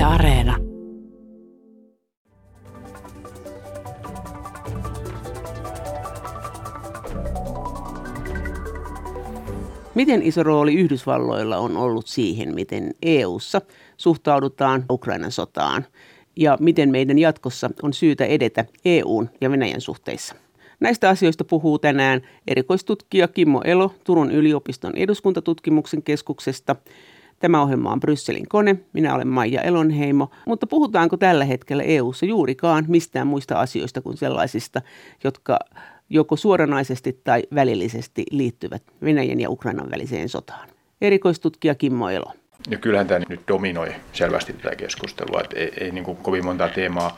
Yle Areena. Miten iso rooli Yhdysvalloilla on ollut siihen, miten EU:ssa suhtaudutaan Ukrainan sotaan ja miten meidän jatkossa on syytä edetä EUn ja Venäjän suhteissa? Näistä asioista puhuu tänään erikoistutkija Kimmo Elo Turun yliopiston eduskuntatutkimuksen keskuksesta. Tämä ohjelma on Brysselin kone, minä olen Maija Elonheimo, mutta puhutaanko tällä hetkellä EU:ssa juurikaan mistään muista asioista kuin sellaisista, jotka joko suoranaisesti tai välillisesti liittyvät Venäjän ja Ukrainan väliseen sotaan. Erikoistutkija Kimmo Elo. Ja kyllähän tämä nyt dominoi selvästi tätä keskustelua, että ei, ei niin kuin kovin monta teemaa,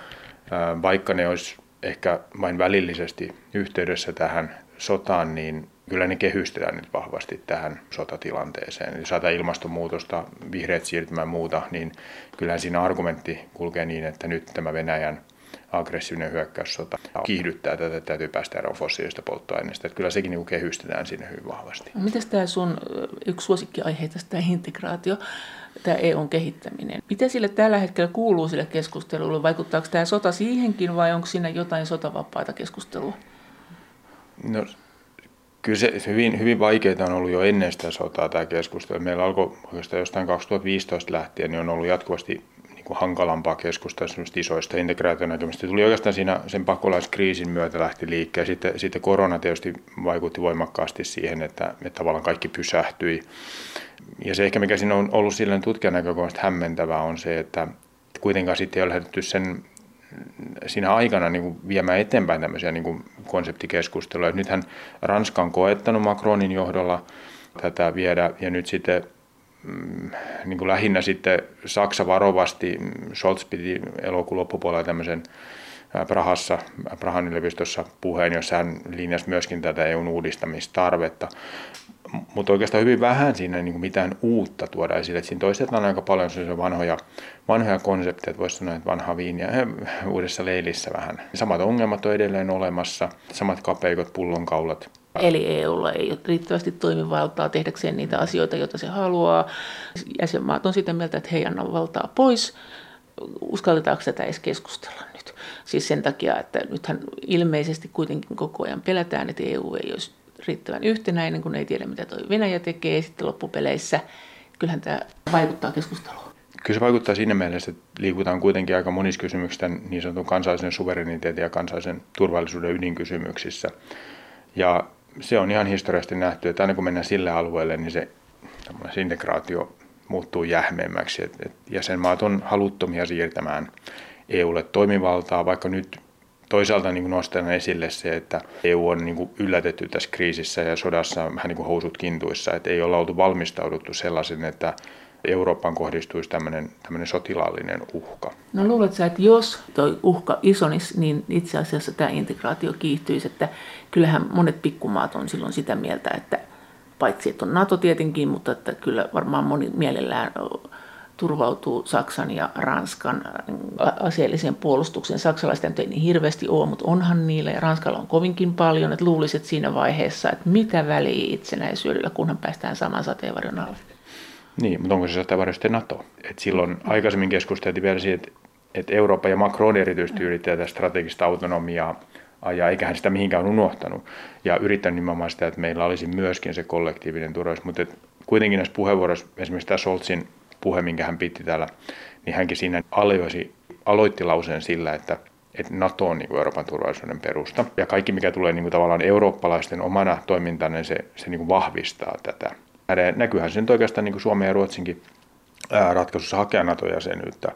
vaikka ne olisi ehkä vain välillisesti yhteydessä tähän sotaan, niin kyllä ne kehystetään nyt vahvasti tähän sotatilanteeseen. Jos ajatellaan ilmastonmuutosta, vihreät siirtymään muuta, niin kyllähän siinä argumentti kulkee niin, että nyt tämä Venäjän aggressiivinen hyökkäyssota kiihdyttää tätä, että täytyy päästä eroon fossiilista polttoaineista. Että kyllä sekin niin kehystetään sinne hyvin vahvasti. No, Miten tämä sun yksi suosikkiaiheita, tämä integraatio, tämä EUn kehittäminen? Miten sille tällä hetkellä kuuluu sille keskustelulle? Vaikuttaako tämä sota siihenkin vai onko siinä jotain sotavapaita keskustelua? No, kyllä se hyvin, hyvin vaikeaa on ollut jo ennen sitä sotaa tämä keskustelu. Meillä alkoi oikeastaan jostain 2015 lähtien, niin on ollut jatkuvasti niin kuin hankalampaa keskustella isoista integraationäkymistä. Tuli oikeastaan siinä sen pakolaiskriisin myötä lähti liikkeelle. Sitten, sitten korona tietysti vaikutti voimakkaasti siihen, että, että tavallaan kaikki pysähtyi. Ja se ehkä mikä siinä on ollut silleen tutkijan näkökulmasta hämmentävää on se, että kuitenkaan sitten ei ole lähdetty sen siinä aikana niin kuin viemään eteenpäin tämmöisiä niin kuin konseptikeskusteluja. Nythän Ranska on koettanut Macronin johdolla tätä viedä ja nyt sitten mm, niin kuin lähinnä sitten Saksa varovasti, Scholz piti elokuun loppupuolella tämmöisen Prahassa, Prahan yliopistossa puheen, jossa hän linjasi myöskin tätä EUn uudistamistarvetta mutta oikeastaan hyvin vähän siinä niin kuin mitään uutta tuoda esille. Et siinä toistetaan aika paljon vanhoja, vanhoja konsepteja, että voisi sanoa, että vanha viiniä uudessa leilissä vähän. Samat ongelmat on edelleen olemassa, samat kapeikot, pullonkaulat. Eli EUlla ei ole riittävästi toimivaltaa tehdäkseen niitä asioita, joita se haluaa. Jäsenmaat on sitä mieltä, että he anna valtaa pois. Uskalletaanko tätä edes keskustella nyt? Siis sen takia, että nythän ilmeisesti kuitenkin koko ajan pelätään, että EU ei olisi riittävän yhtenäinen, kun ei tiedä, mitä tuo Venäjä tekee sitten loppupeleissä. Kyllähän tämä vaikuttaa keskusteluun. Kyllä se vaikuttaa siinä mielessä, että liikutaan kuitenkin aika monissa kysymyksissä niin sanotun kansallisen suvereniteetin ja kansallisen turvallisuuden ydinkysymyksissä. Ja se on ihan historiallisesti nähty, että aina kun mennään sille alueelle, niin se, se integraatio muuttuu jähmeemmäksi. Et, et jäsenmaat on haluttomia siirtämään EUlle toimivaltaa, vaikka nyt toisaalta niin nostan esille se, että EU on niin kuin yllätetty tässä kriisissä ja sodassa vähän niin kuin housut kintuissa, että ei olla oltu valmistauduttu sellaisen, että Eurooppaan kohdistuisi tämmöinen, tämmöinen sotilaallinen uhka. No luuletko että jos tuo uhka isonisi, niin itse asiassa tämä integraatio kiihtyisi, että kyllähän monet pikkumaat on silloin sitä mieltä, että paitsi että on NATO tietenkin, mutta että kyllä varmaan moni mielellään turvautuu Saksan ja Ranskan aseelliseen puolustukseen. Saksalaisten ei niin hirveästi ole, mutta onhan niillä ja Ranskalla on kovinkin paljon, että luulisit siinä vaiheessa, että mitä väliä itsenäisyydellä, kunhan päästään saman sateenvarjon alle. Niin, mutta onko se sateenvarjo sitten NATO? Et silloin aikaisemmin keskusteltiin vielä siitä, että, Eurooppa ja Macron erityisesti yrittää tätä strategista autonomiaa ajaa, eikä hän sitä mihinkään unohtanut. Ja yrittänyt nimenomaan sitä, että meillä olisi myöskin se kollektiivinen turvallisuus. Mutta kuitenkin näissä puheenvuoroissa, esimerkiksi tämä Scholzin puhe, minkä hän piti täällä, niin hänkin siinä aloisi, aloitti lauseen sillä, että, että NATO on niin kuin Euroopan turvallisuuden perusta. Ja kaikki, mikä tulee niin kuin tavallaan eurooppalaisten omana toimintana, niin se, se niin kuin vahvistaa tätä. Näkyyhän se nyt oikeastaan niin kuin Suomen ja Ruotsinkin ratkaisussa hakea NATO-jäsenyyttä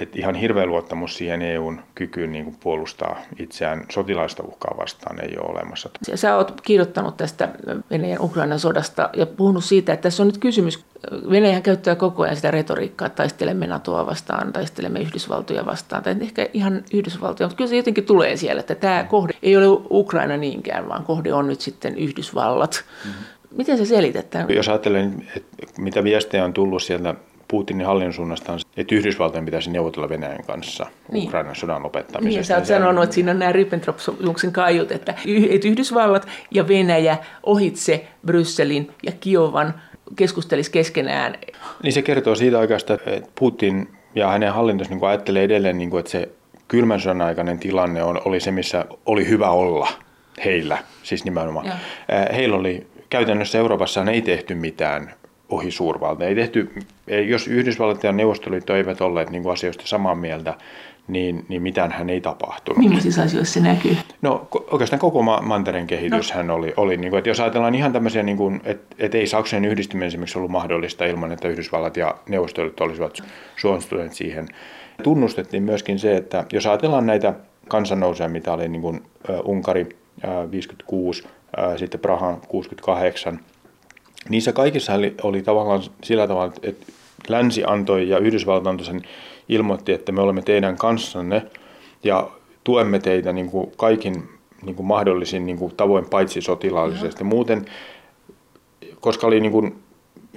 että ihan hirveä luottamus siihen EUn kykyyn niin kuin puolustaa itseään sotilaista uhkaa vastaan ei ole olemassa. Sä oot kirjoittanut tästä Venäjän Ukrainan sodasta ja puhunut siitä, että tässä on nyt kysymys, Venäjä käyttää koko ajan sitä retoriikkaa, että taistelemme NATOa vastaan, taistelemme Yhdysvaltoja vastaan, tai ehkä ihan Yhdysvaltoja, mutta kyllä se jotenkin tulee siellä, että tämä kohde ei ole Ukraina niinkään, vaan kohde on nyt sitten Yhdysvallat. Mm-hmm. Miten se selitetään? Jos ajattelen, että mitä viestejä on tullut sieltä Putinin hallinnon suunnasta on, että Yhdysvaltojen pitäisi neuvotella Venäjän kanssa niin. Ukrainan sodan lopettamisesta. Niin, sä oot sanonut, että siinä on nämä Ribbentrop-sopimuksen kaiut, että Yhdysvallat ja Venäjä ohitse Brysselin ja Kiovan keskustelisi keskenään. Niin se kertoo siitä oikeastaan, että Putin ja hänen hallintonsa niin ajattelee edelleen, niin kuin, että se kylmän sodan aikainen tilanne on, oli se, missä oli hyvä olla heillä, siis nimenomaan. Ja. Heillä oli käytännössä Euroopassa ei tehty mitään ohi suurvalta. Ei tehty, jos Yhdysvallat ja Neuvostoliitto eivät olleet niin kuin asioista samaa mieltä, niin, niin mitään hän ei tapahtunut. Millaisissa asioissa se näkyy? No oikeastaan koko ma- mantereen kehitys no. hän oli, oli niin kuin, että jos ajatellaan ihan tämmöisiä, niin kuin, että, että ei Saksojen yhdistyminen esimerkiksi ollut mahdollista ilman, että Yhdysvallat ja Neuvostoliitto olisivat suostuneet siihen. Tunnustettiin myöskin se, että jos ajatellaan näitä kansannousuja, mitä oli niin kuin, äh, Unkari äh, 56, äh, sitten Praha 68, niissä kaikissa oli, oli tavallaan sillä tavalla, että länsi antoi ja Yhdysvallat antoi sen ilmoitti, että me olemme teidän kanssanne ja tuemme teitä niin kuin kaikin niin kuin mahdollisin niin kuin tavoin paitsi sotilaallisesti. Muuten, koska oli niin kuin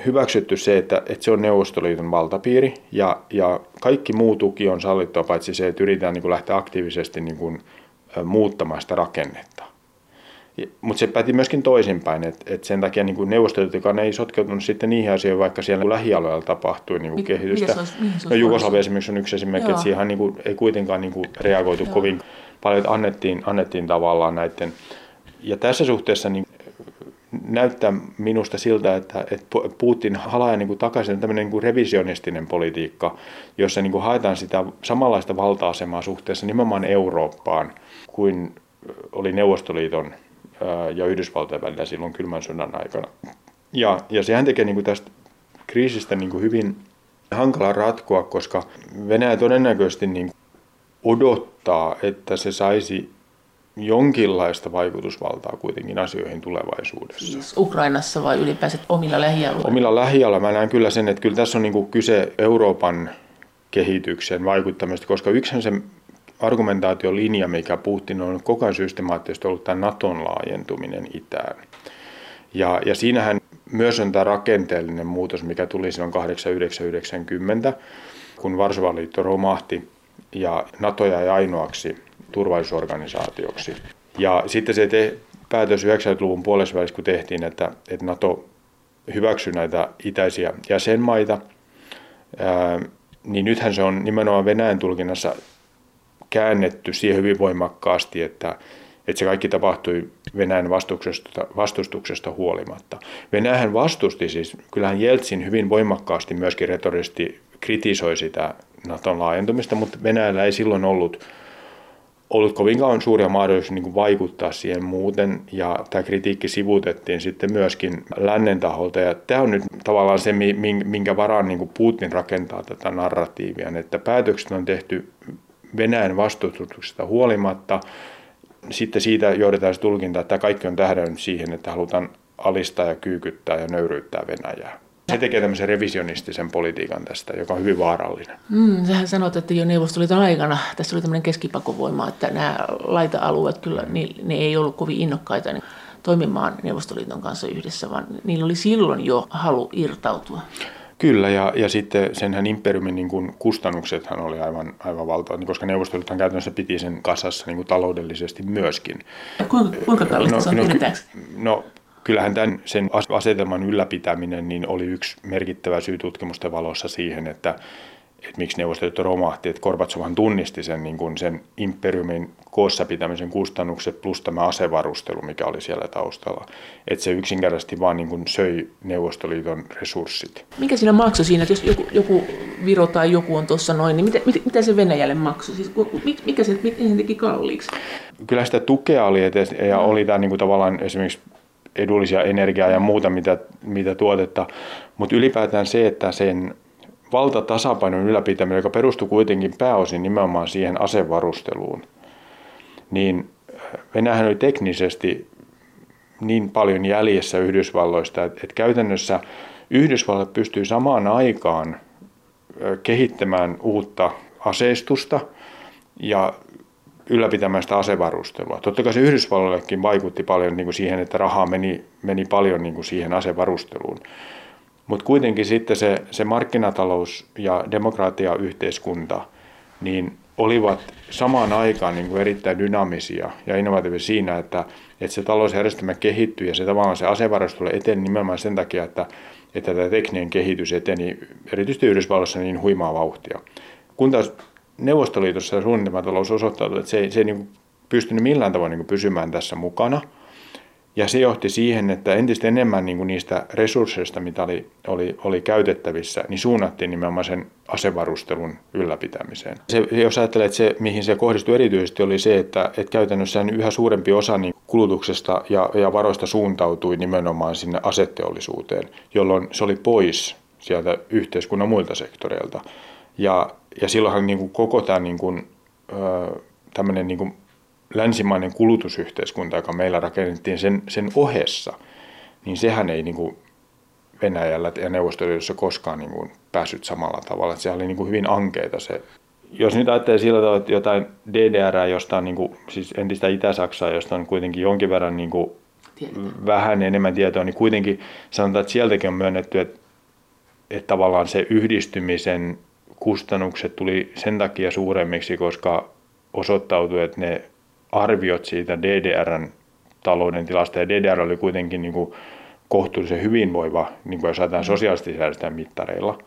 hyväksytty se, että, että se on Neuvostoliiton valtapiiri ja, ja kaikki muu tuki on sallittua paitsi se, että yritetään niin kuin lähteä aktiivisesti niin kuin, muuttamaan sitä rakennetta. Mutta se päti myöskin toisinpäin, että et sen takia niin neuvostoliittokaan ei sotkeutunut sitten niihin asioihin, vaikka siellä lähialueella tapahtui niin kuin kehitystä. Se olisi, no, Jugoslavia esimerkiksi on yksi esimerkki, Joo. että siihen niin kuin, ei kuitenkaan niin kuin reagoitu Joo. kovin paljon, että annettiin, annettiin tavallaan näiden. Ja tässä suhteessa niin näyttää minusta siltä, että, että Putin halaa niin kuin takaisin tämmöinen niin kuin revisionistinen politiikka, jossa niin kuin haetaan sitä samanlaista valta-asemaa suhteessa nimenomaan Eurooppaan kuin oli Neuvostoliiton ja Yhdysvaltojen välillä silloin kylmän sodan aikana. Ja, ja sehän tekee niin kuin tästä kriisistä niin kuin hyvin hankala ratkoa, koska Venäjä todennäköisesti niin odottaa, että se saisi jonkinlaista vaikutusvaltaa kuitenkin asioihin tulevaisuudessa. Siis Ukrainassa vai ylipäänsä omilla lähialueilla? Omilla lähialueilla. Mä näen kyllä sen, että kyllä tässä on niin kuin kyse Euroopan kehityksen vaikuttamista, koska yksihän se argumentaatiolinja, mikä Putin on koko ajan systemaattisesti ollut tämä Naton laajentuminen itään. Ja, ja siinähän myös on tämä rakenteellinen muutos, mikä tuli silloin 8990, kun Varsovan liitto romahti ja NATO jäi ainoaksi turvallisuusorganisaatioksi. Ja sitten se te, päätös 90-luvun puolessa kun tehtiin, että, että NATO hyväksyi näitä itäisiä jäsenmaita, ää, niin nythän se on nimenomaan Venäjän tulkinnassa käännetty siihen hyvin voimakkaasti, että, että se kaikki tapahtui Venäjän vastustuksesta, vastustuksesta huolimatta. Venäjän vastusti siis, kyllähän Jeltsin hyvin voimakkaasti myöskin retorisesti kritisoi sitä Naton laajentumista, mutta Venäjällä ei silloin ollut, ollut kovinkaan suuria mahdollisuuksia niin vaikuttaa siihen muuten, ja tämä kritiikki sivutettiin sitten myöskin lännen taholta, ja tämä on nyt tavallaan se, minkä varaan niin Putin rakentaa tätä narratiivia, että päätökset on tehty Venäjän vastustuksesta huolimatta. Sitten siitä johdetaan se tulkinta, että kaikki on tähdännyt siihen, että halutaan alistaa ja kyykyttää ja nöyryyttää Venäjää. Se tekee tämmöisen revisionistisen politiikan tästä, joka on hyvin vaarallinen. Mm, sähän sanot, että jo Neuvostoliiton aikana tässä oli tämmöinen keskipakovoima, että nämä laita-alueet kyllä, ne, ne ei ollut kovin innokkaita niin toimimaan Neuvostoliiton kanssa yhdessä, vaan niillä oli silloin jo halu irtautua. Kyllä, ja, ja sitten senhän imperiumin niin kuin kustannuksethan oli aivan, aivan valtavat, koska neuvostoliittohan käytännössä piti sen kasassa niin kuin taloudellisesti myöskin. Kuinka, kuinka kallista no, se on, no, no, kyllähän tämän, sen asetelman ylläpitäminen niin oli yksi merkittävä syy tutkimusten valossa siihen, että että miksi Neuvostoliitto romahti, että Gorbatsovhan tunnisti sen, niin kuin sen imperiumin koossa pitämisen kustannukset plus tämä asevarustelu, mikä oli siellä taustalla. Että se yksinkertaisesti vaan niin kuin söi Neuvostoliiton resurssit. Mikä siinä maksoi siinä, että jos joku, joku Viro tai joku on tuossa noin, niin mitä, mitä, mitä se Venäjälle maksoi? Siis, mikä se, mikä se teki kalliiksi? Kyllä sitä tukea oli, että, ja oli tämä niin kuin tavallaan esimerkiksi edullisia energiaa ja muuta, mitä, mitä tuotetta, mutta ylipäätään se, että sen valtatasapainon ylläpitäminen, joka perustui kuitenkin pääosin nimenomaan siihen asevarusteluun, niin Venäjähän oli teknisesti niin paljon jäljessä Yhdysvalloista, että, käytännössä Yhdysvallat pystyi samaan aikaan kehittämään uutta aseistusta ja ylläpitämään sitä asevarustelua. Totta kai se Yhdysvalloillekin vaikutti paljon niin kuin siihen, että rahaa meni, meni paljon niin kuin siihen asevarusteluun. Mutta kuitenkin sitten se, se markkinatalous ja demokratiayhteiskunta niin olivat samaan aikaan niin kuin erittäin dynaamisia ja innovatiivisia siinä, että, että se talousjärjestelmä kehittyi ja se tavallaan se asevarustelu eteni nimenomaan sen takia, että, että tämä tekninen kehitys eteni erityisesti Yhdysvalloissa niin huimaa vauhtia. Kun taas Neuvostoliitossa suunnitelmatalous osoittautui, että se ei, se ei niin pystynyt millään tavoin niin pysymään tässä mukana – ja se johti siihen, että entistä enemmän niin kuin niistä resursseista, mitä oli, oli, oli käytettävissä, niin suunnattiin nimenomaan sen asevarustelun ylläpitämiseen. Se, jos ajattelee, että se, mihin se kohdistui erityisesti, oli se, että, että käytännössä yhä suurempi osa niin kulutuksesta ja, ja varoista suuntautui nimenomaan sinne asetteollisuuteen, jolloin se oli pois sieltä yhteiskunnan muilta sektoreilta. Ja, ja silloinhan niin kuin koko tämä niin kuin, tämmöinen niin kuin länsimainen kulutusyhteiskunta, joka meillä rakennettiin sen, sen ohessa, niin sehän ei niin kuin Venäjällä ja Neuvostoliitossa koskaan niin kuin päässyt samalla tavalla. Että se oli niin kuin hyvin ankeita se. Jos nyt ajattelee sillä tavalla, että jotain DDR, josta on niin kuin, siis entistä Itä-Saksaa, josta on kuitenkin jonkin verran niin kuin vähän enemmän tietoa, niin kuitenkin sanotaan, että sieltäkin on myönnetty, että, että tavallaan se yhdistymisen kustannukset tuli sen takia suuremmiksi, koska osoittautui, että ne arviot siitä DDRn talouden tilasta, ja DDR oli kuitenkin niin kuin kohtuullisen hyvinvoiva, niin kuin jos ajatellaan sosiaalisesti säädetään mittareilla,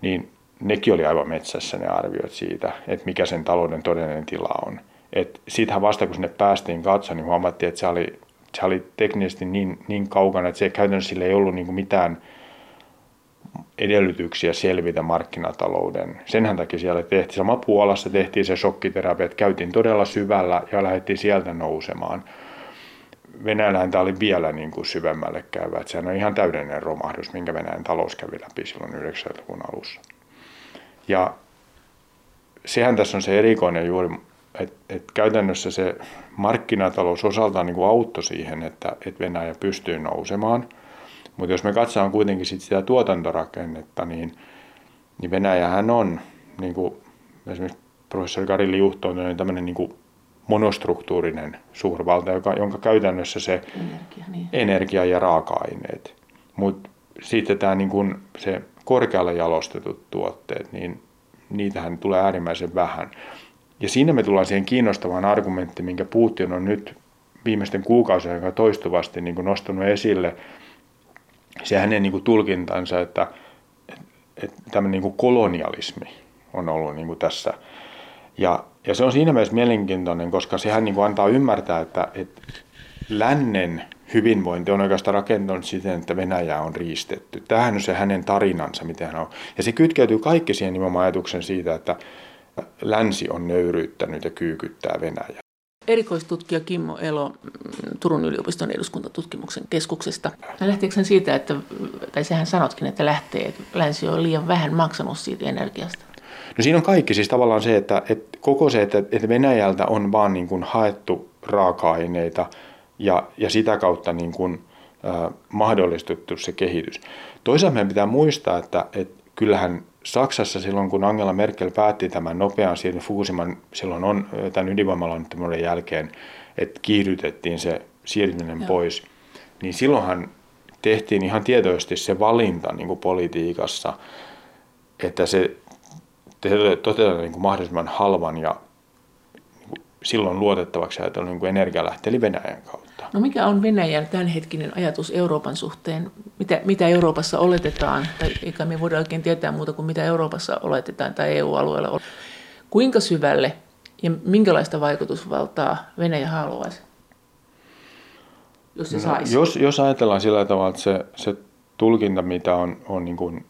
niin nekin oli aivan metsässä ne arviot siitä, että mikä sen talouden todellinen tila on. Et siitähän vasta kun sinne päästiin katsomaan, niin huomattiin, että se oli, se oli teknisesti niin, niin kaukana, että se käytännössä sille ei ollut niin kuin mitään – edellytyksiä selvitä markkinatalouden. Senhän takia siellä tehtiin, sama Puolassa tehtiin se shokkiterapia, että käytiin todella syvällä ja lähdettiin sieltä nousemaan. Venäjällähän tämä oli vielä niin kuin syvemmälle käyvä, että sehän on ihan täydellinen romahdus, minkä Venäjän talous kävi läpi silloin 90-luvun alussa. Ja sehän tässä on se erikoinen juuri, että, että käytännössä se markkinatalous osaltaan niin kuin auttoi siihen, että, että Venäjä pystyy nousemaan – mutta jos me katsotaan kuitenkin sit sitä tuotantorakennetta, niin, niin Venäjähän on, niin kuin esimerkiksi professori Karilli Juhto on tämmöinen niin kuin monostruktuurinen suurvalta, joka, jonka käytännössä se energia, niin. energia ja raaka-aineet. Mutta sitten tämä niin kuin se korkealle jalostetut tuotteet, niin niitähän tulee äärimmäisen vähän. Ja siinä me tullaan siihen kiinnostavaan argumenttiin, minkä Putin on nyt viimeisten kuukausien aikana toistuvasti niin nostanut esille – se hänen niin kuin tulkintansa, että, että tämmöinen niin kolonialismi on ollut niin kuin tässä. Ja, ja se on siinä mielessä mielenkiintoinen, koska sehän niin kuin antaa ymmärtää, että, että lännen hyvinvointi on oikeastaan rakentunut siten, että Venäjä on riistetty. Tämähän on se hänen tarinansa, miten hän on. Ja se kytkeytyy kaikki siihen nimenomaan ajatuksen siitä, että länsi on nöyryyttänyt ja kyykyttää Venäjää. Erikoistutkija Kimmo Elo mm, Turun yliopiston eduskuntatutkimuksen keskuksesta. Lähteekö hän siitä, että, tai sehän sanotkin, että lähtee, että länsi on liian vähän maksanut siitä energiasta? No siinä on kaikki, siis tavallaan se, että, että koko se, että, että Venäjältä on vaan niin kuin haettu raaka-aineita ja, ja sitä kautta niin kuin, äh, mahdollistettu se kehitys. Toisaalta meidän pitää muistaa, että, että kyllähän Saksassa silloin, kun Angela Merkel päätti tämän nopean siirtymän Fukushiman silloin on tämän ydinvoimalonnettomuuden jälkeen, että kiihdytettiin se siirtyminen Joo. pois, niin silloinhan tehtiin ihan tietoisesti se valinta niin kuin politiikassa, että se toteutetaan niin kuin mahdollisimman halvan ja niin kuin silloin luotettavaksi ajatellen niin energialähte, eli Venäjän kautta. No mikä on Venäjän tämänhetkinen ajatus Euroopan suhteen? Mitä, mitä Euroopassa oletetaan? Tai eikä me voida oikein tietää muuta kuin mitä Euroopassa oletetaan tai EU-alueella. Kuinka syvälle ja minkälaista vaikutusvaltaa Venäjä haluaisi? Jos se no, saisi. Jos, jos ajatellaan sillä tavalla, että se, se tulkinta, mitä on, on niin kuin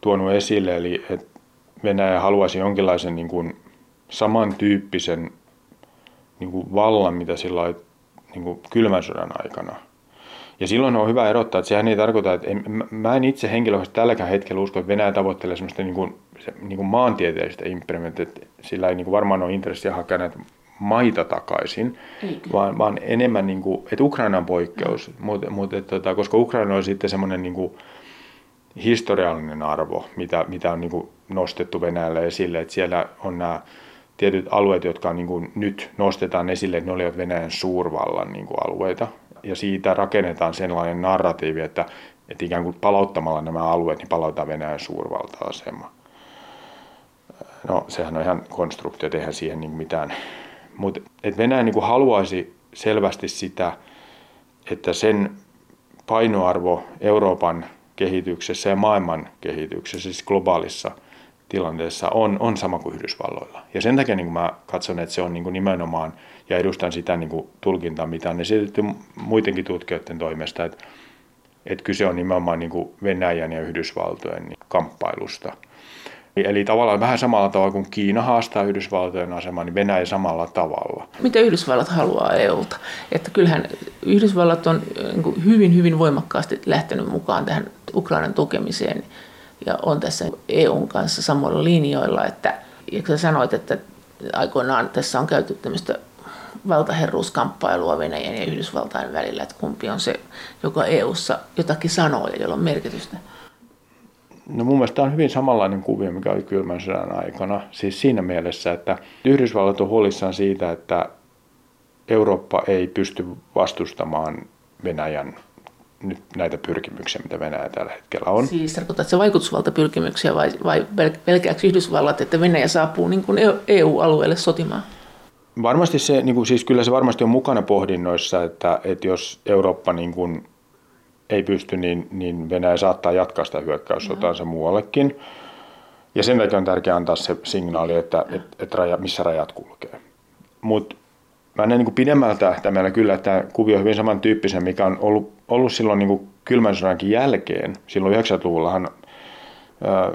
tuonut esille, eli että Venäjä haluaisi jonkinlaisen niin kuin samantyyppisen niin kuin vallan, mitä sillä niin kuin kylmän sodan aikana. Ja silloin on hyvä erottaa, että sehän ei tarkoita, että en, mä en itse henkilökohtaisesti tälläkään hetkellä usko, että Venäjä tavoittelee sellaista niin kuin, se, niin kuin maantieteellistä imperimentia, että sillä ei niin kuin varmaan ole intressiä hakea näitä maita takaisin, vaan, vaan enemmän, niin kuin, että Ukraina on poikkeus, no. mutta, mutta että, tota, koska Ukraina on sitten semmoinen niin kuin, historiallinen arvo, mitä, mitä on niin kuin, nostettu Venäjälle esille, että siellä on nämä tietyt alueet, jotka niin kuin nyt nostetaan esille, että ne olivat Venäjän suurvallan niin kuin alueita. Ja siitä rakennetaan sellainen narratiivi, että, että ikään kuin palauttamalla nämä alueet, niin palautetaan Venäjän suurvalta-asema. No, sehän on ihan konstruktio, eihän siihen niin mitään. Mutta Venäjä niin kuin haluaisi selvästi sitä, että sen painoarvo Euroopan kehityksessä ja maailman kehityksessä, siis globaalissa tilanteessa on, on sama kuin Yhdysvalloilla. Ja sen takia niin mä katson, että se on niin nimenomaan, ja edustan sitä niin tulkintaa, mitä on esitetty muidenkin tutkijoiden toimesta, että, että kyse on nimenomaan niin Venäjän ja Yhdysvaltojen kamppailusta – Eli tavallaan vähän samalla tavalla kuin Kiina haastaa Yhdysvaltojen asemaa, niin Venäjä samalla tavalla. Mitä Yhdysvallat haluaa EUlta? Että kyllähän Yhdysvallat on niin hyvin, hyvin voimakkaasti lähtenyt mukaan tähän Ukrainan tukemiseen ja on tässä EUn kanssa samoilla linjoilla. Että, ja sä sanoit, että aikoinaan tässä on käyty tämmöistä valtaherruuskamppailua Venäjän ja Yhdysvaltain välillä, että kumpi on se, joka EUssa jotakin sanoo ja jolla on merkitystä. No mun mielestä tämä on hyvin samanlainen kuvio, mikä oli kylmän sodan aikana. Siis siinä mielessä, että Yhdysvallat on huolissaan siitä, että Eurooppa ei pysty vastustamaan Venäjän nyt näitä pyrkimyksiä, mitä Venäjä tällä hetkellä on. Siis tarkoittaa se vaikutusvaltapyrkimyksiä vai, vai pelkääkö Yhdysvallat, että Venäjä saapuu niin kuin EU-alueelle e sotimaan? Varmasti se, niin kuin, siis kyllä se varmasti on mukana pohdinnoissa, että, että jos Eurooppa niin kuin ei pysty, niin, niin Venäjä saattaa jatkaa sitä hyökkäyssotaansa no. muuallekin. Ja sen takia on tärkeää antaa se signaali, että et, et raja, missä rajat kulkee. Mutta mä näen niin pidemmällä tähtäimellä kyllä, että tämä kuvio on hyvin samantyyppisen, mikä on ollut, ollut silloin niin kylmän sodankin jälkeen. Silloin 90-luvullahan ää,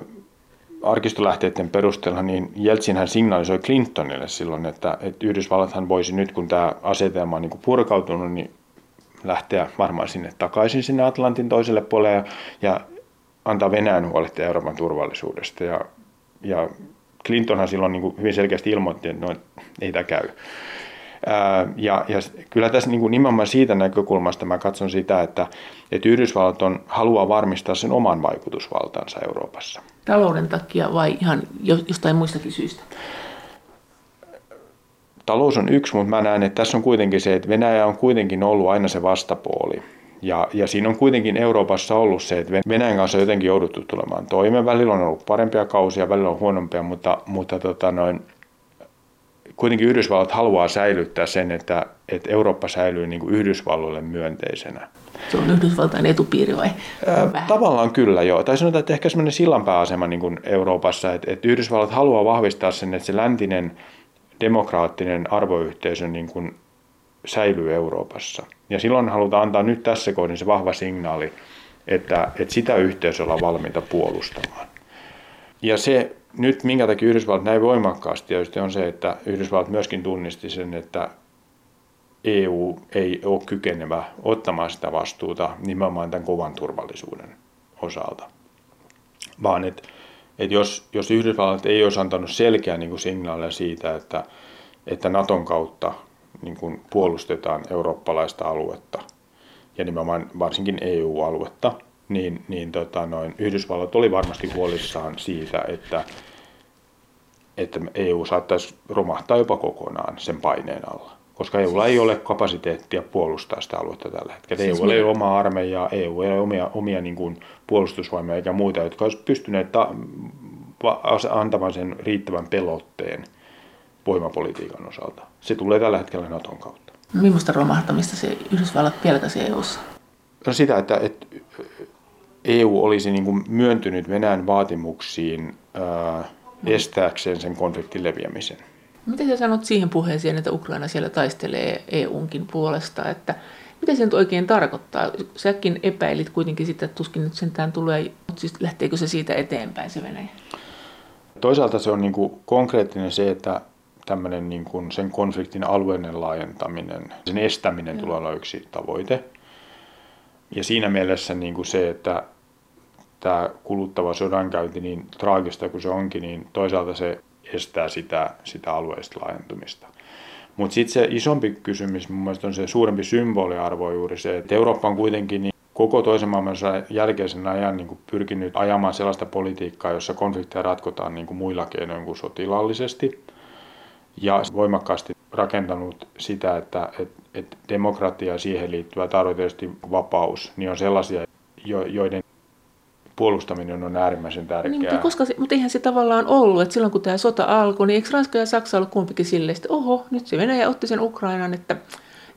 arkistolähteiden perusteella, niin Jeltsinhän signalisoi Clintonille silloin, että, että Yhdysvallathan voisi nyt, kun tämä asetelma on niin purkautunut, niin lähteä varmaan sinne takaisin sinne Atlantin toiselle puolelle ja, ja antaa Venäjän huolehtia Euroopan turvallisuudesta. Ja, ja Clintonhan silloin niin kuin hyvin selkeästi ilmoitti, että no, ei tämä käy. Ja, ja kyllä tässä niin kuin nimenomaan siitä näkökulmasta mä katson sitä, että, että Yhdysvallat on, haluaa varmistaa sen oman vaikutusvaltaansa Euroopassa. Talouden takia vai ihan jostain muistakin syistä? talous on yksi, mutta mä näen, että tässä on kuitenkin se, että Venäjä on kuitenkin ollut aina se vastapuoli. Ja, ja siinä on kuitenkin Euroopassa ollut se, että Venäjän kanssa on jotenkin jouduttu tulemaan toimeen. Välillä on ollut parempia kausia, välillä on huonompia, mutta, mutta tota noin, kuitenkin Yhdysvallat haluaa säilyttää sen, että, että Eurooppa säilyy niin kuin Yhdysvalloille myönteisenä. Se on Yhdysvaltain etupiiri vai? Ää, tavallaan kyllä joo. Tai sanotaan, että ehkä semmoinen sillanpääasema niin kuin Euroopassa, että, että Yhdysvallat haluaa vahvistaa sen, että se läntinen demokraattinen arvoyhteisö niin kuin säilyy Euroopassa. Ja silloin halutaan antaa nyt tässä kohdin se vahva signaali, että, että sitä yhteisöä ollaan valmiita puolustamaan. Ja se nyt, minkä takia Yhdysvallat näin voimakkaasti tietysti on se, että Yhdysvallat myöskin tunnisti sen, että EU ei ole kykenevä ottamaan sitä vastuuta nimenomaan tämän kovan turvallisuuden osalta. Vaan että että jos, jos Yhdysvallat ei olisi antanut selkeää niin kuin signaalia siitä, että, että Naton kautta niin kuin puolustetaan eurooppalaista aluetta ja nimenomaan varsinkin EU-aluetta, niin, niin tota noin, Yhdysvallat oli varmasti huolissaan siitä, että, että EU saattaisi romahtaa jopa kokonaan sen paineen alla koska EUlla ei ole kapasiteettia puolustaa sitä aluetta tällä hetkellä. Siis EU ei ole omaa armeijaa, EU ei ole omia, omia niin kuin puolustusvoimia eikä muita, jotka olisivat pystyneet ta- antamaan sen riittävän pelotteen voimapolitiikan osalta. Se tulee tällä hetkellä Naton kautta. No, millaista romahtamista se Yhdysvallat pelkäsi EUssa? No sitä, että, että EU olisi niin kuin myöntynyt Venäjän vaatimuksiin ää, estääkseen sen konfliktin leviämisen. Miten sä sanot siihen puheeseen, että Ukraina siellä taistelee EUnkin puolesta, että mitä se nyt oikein tarkoittaa? Säkin epäilit kuitenkin sitä, että tuskin nyt sentään tulee, mutta siis lähteekö se siitä eteenpäin se Venäjä? Toisaalta se on niin kuin konkreettinen se, että tämmöinen niin kuin sen konfliktin alueellinen laajentaminen, sen estäminen tulee olla yksi tavoite. Ja siinä mielessä niin kuin se, että tämä kuluttava sodankäynti, niin traagista kuin se onkin, niin toisaalta se estää sitä, sitä alueellista laajentumista. Mutta sitten se isompi kysymys mun mielestä on se suurempi symboliarvo juuri se, että Eurooppa on kuitenkin niin koko toisen maailmansodan jälkeisen ajan niin kuin pyrkinyt ajamaan sellaista politiikkaa, jossa konflikteja ratkotaan niin kuin muilla keinoin kuin sotilaallisesti. Ja voimakkaasti rakentanut sitä, että, että, että demokratia ja siihen liittyvä tarvitaan vapaus, niin on sellaisia, joiden puolustaminen on äärimmäisen tärkeää. Niin, mutta, koska se, mutta eihän se tavallaan ollut, että silloin kun tämä sota alkoi, niin eikö Ranska ja Saksa ollut kumpikin silleen, että oho, nyt se Venäjä otti sen Ukrainan, että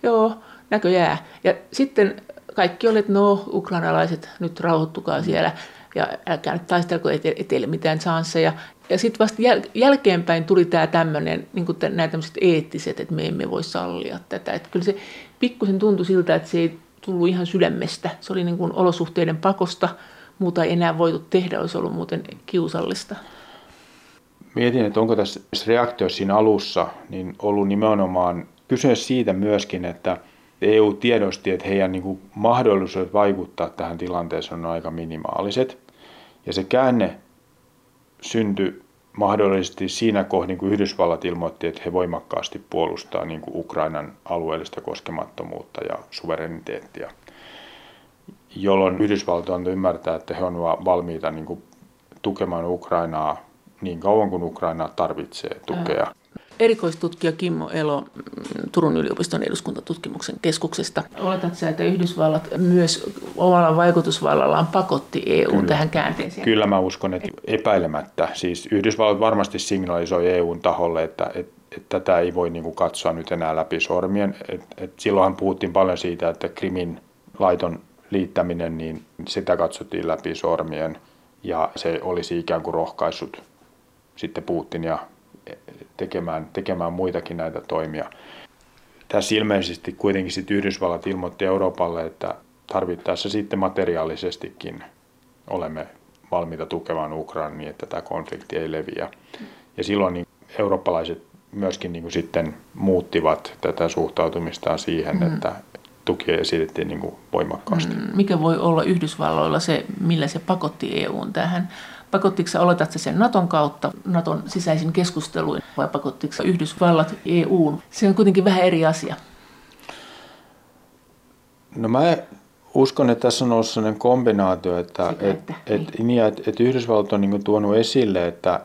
joo, näköjää. Ja sitten kaikki oli, että no, ukrainalaiset, nyt rauhoittukaa siellä ja älkää nyt taistelko, ei teille mitään chansseja. Ja sitten vasta jäl- jälkeenpäin tuli tämä tämmöinen, niin nämä tämmöiset eettiset, että me emme voi sallia tätä. Että kyllä se pikkusen tuntui siltä, että se ei tullut ihan sydämestä. Se oli niin kuin olosuhteiden pakosta, muuta ei enää voitu tehdä, olisi ollut muuten kiusallista. Mietin, että onko tässä reaktiossa siinä alussa niin ollut nimenomaan kyse siitä myöskin, että EU tiedosti, että heidän niin kuin mahdollisuudet vaikuttaa tähän tilanteeseen on aika minimaaliset. Ja se käänne syntyi mahdollisesti siinä kohdin, kun Yhdysvallat ilmoitti, että he voimakkaasti puolustaa niin kuin Ukrainan alueellista koskemattomuutta ja suvereniteettia, jolloin Yhdysvallat antoi ymmärtää, että he ovat valmiita niin kuin tukemaan Ukrainaa niin kauan kuin Ukraina tarvitsee tukea. Erikoistutkija Kimmo Elo mm, Turun yliopiston eduskuntatutkimuksen keskuksesta. Oletatko että Yhdysvallat myös omalla vaikutusvallallaan pakotti EU Kyllä. tähän käänteeseen? Kyllä mä uskon, että epäilemättä. Siis Yhdysvallat varmasti signalisoi EUn taholle, että, että, että tätä ei voi niin kuin katsoa nyt enää läpi sormien. Et, et silloinhan puhuttiin paljon siitä, että Krimin laiton liittäminen, niin sitä katsottiin läpi sormien ja se olisi ikään kuin rohkaissut sitten Putinia tekemään, tekemään muitakin näitä toimia. Tässä ilmeisesti kuitenkin sitten Yhdysvallat ilmoitti Euroopalle, että tarvittaessa sitten materiaalisestikin olemme valmiita tukemaan Ukraina niin, että tämä konflikti ei leviä. Ja silloin niin eurooppalaiset myöskin niin kuin sitten muuttivat tätä suhtautumistaan siihen, mm. että tuki esitettiin niin kuin voimakkaasti. Mm. Mikä voi olla Yhdysvalloilla se, millä se pakotti EUn tähän? Pakottiko sä, oletat sen Naton kautta, Naton sisäisin keskusteluin, vai pakottiko Yhdysvallat EUn? Se on kuitenkin vähän eri asia. No mä uskon, että tässä on ollut sellainen kombinaatio, että, Sekä, että, et, et, niin, että, että Yhdysvallat on niin tuonut esille, että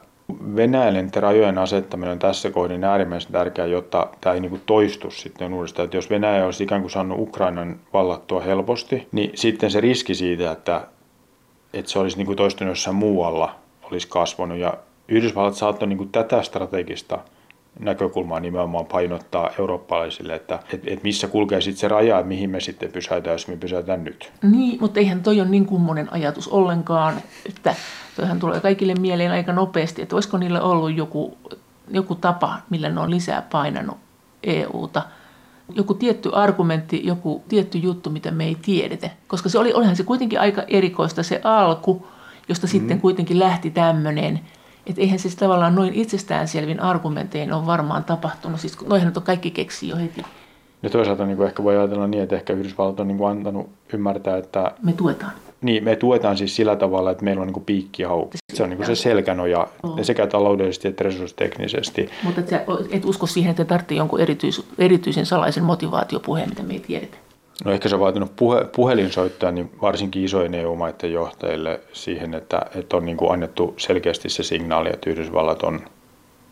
Venäjän rajojen asettaminen on tässä kohdin äärimmäisen tärkeää, jotta tämä ei niin toistu sitten uudestaan. Että jos Venäjä olisi ikään kuin saanut Ukrainan vallattua helposti, niin sitten se riski siitä, että että se olisi niin toistunut jossain muualla, olisi kasvanut. Ja Yhdysvallat saattoi niin tätä strategista näkökulmaa nimenomaan painottaa eurooppalaisille, että et, et missä kulkee sitten se raja, että mihin me sitten pysäytään, jos me pysäytään nyt. Niin, mutta eihän toi ole niin kummonen ajatus ollenkaan, että toihan tulee kaikille mieleen aika nopeasti, että olisiko niillä ollut joku, joku tapa, millä ne on lisää painanut EUta – joku tietty argumentti, joku tietty juttu, mitä me ei tiedetä. Koska se oli, olihan se kuitenkin aika erikoista se alku, josta mm. sitten kuitenkin lähti tämmöinen, että eihän se tavallaan noin itsestäänselvin argumentein ole varmaan tapahtunut. Siis noihän on kaikki keksi jo heti. Ja toisaalta niin kuin ehkä voi ajatella niin, että ehkä Yhdysvallat on niin kuin antanut ymmärtää, että... Me tuetaan. Niin, me tuetaan siis sillä tavalla, että meillä on niin piikki hauki. Se on niin se selkänoja oh. sekä taloudellisesti että resurssiteknisesti. Mutta et, sä, et usko siihen, että tarvitsee jonkun erityis, erityisen salaisen motivaatiopuheen, mitä me ei tiedetä? No ehkä se on vaatinut puhe, puhelinsoittaa niin varsinkin isojen EU-maiden johtajille siihen, että, että on niin kuin annettu selkeästi se signaali, että Yhdysvallat on,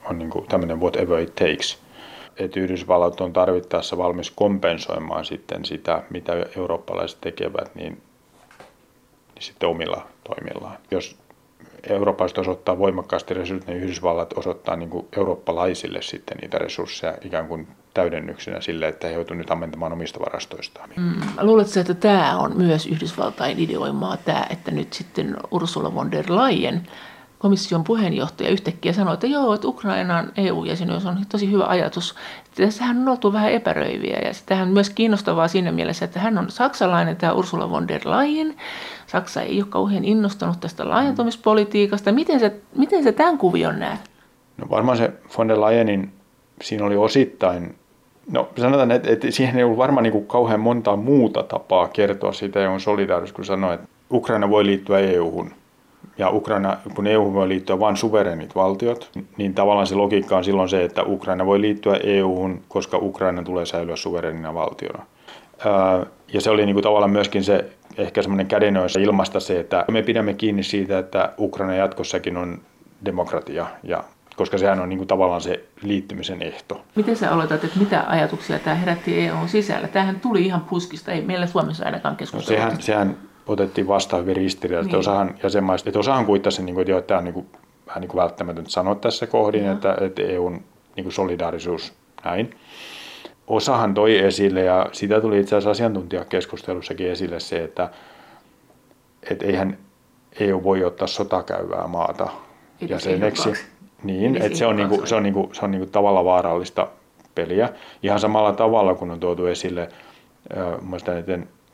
on niin kuin tämmöinen whatever it takes. Että Yhdysvallat on tarvittaessa valmis kompensoimaan sitten sitä, mitä eurooppalaiset tekevät, niin niin sitten omilla toimillaan. Jos eurooppalaiset osoittaa voimakkaasti resursseja, niin Yhdysvallat osoittaa niin kuin eurooppalaisille sitten niitä resursseja ikään kuin täydennyksenä sille, että he joutuvat nyt ammentamaan omista varastoistaan. Mm. Luuletko, että tämä on myös Yhdysvaltain ideoimaa, tämä, että nyt sitten Ursula von der Leyen komission puheenjohtaja yhtäkkiä sanoi, että joo, että Ukrainan EU-jäsenyys on tosi hyvä ajatus. Tässähän on oltu vähän epäröiviä ja sitähän on myös kiinnostavaa siinä mielessä, että hän on saksalainen, tämä Ursula von der Leyen. Saksa ei ole kauhean innostunut tästä laajentumispolitiikasta. Miten sä, miten sä tämän kuvion näet? No varmaan se von der Leyenin, siinä oli osittain No sanotaan, että, että siihen ei ollut varmaan niin kuin kauhean montaa muuta tapaa kertoa siitä EUn solidaarisuus, kun sanoi, että Ukraina voi liittyä EU-hun ja Ukraina, kun EU voi liittyä vain suverenit valtiot, niin tavallaan se logiikka on silloin se, että Ukraina voi liittyä EU-hun, koska Ukraina tulee säilyä suverenina valtiona. Ja se oli niin kuin tavallaan myöskin se ehkä semmoinen kädenojassa ilmasta se, että me pidämme kiinni siitä, että Ukraina jatkossakin on demokratia ja koska sehän on niin kuin tavallaan se liittymisen ehto. Miten sä oletat, että mitä ajatuksia tämä herätti EUn sisällä? Tämähän tuli ihan puskista, ei meillä Suomessa ainakaan keskustella. No sehän, sehän otettiin vastaan hyvin ristiriitaisesti. Niin. Osahan jäsenmaista, että osahan kuittasi, niin kuin, että, jo, että tämä on niin kuin, vähän niin kuin välttämätöntä sanoa tässä kohdin, ja. että, että EUn niin kuin solidaarisuus näin. Osahan toi esille, ja sitä tuli itse asiassa asiantuntijakeskustelussakin esille se, että et eihän EU voi ottaa sotakäyvää maata jäseneksi. Niin, että se on, niinku, se on, niinku, se on niinku tavalla vaarallista peliä. Ihan samalla tavalla, kun on tuotu esille äh,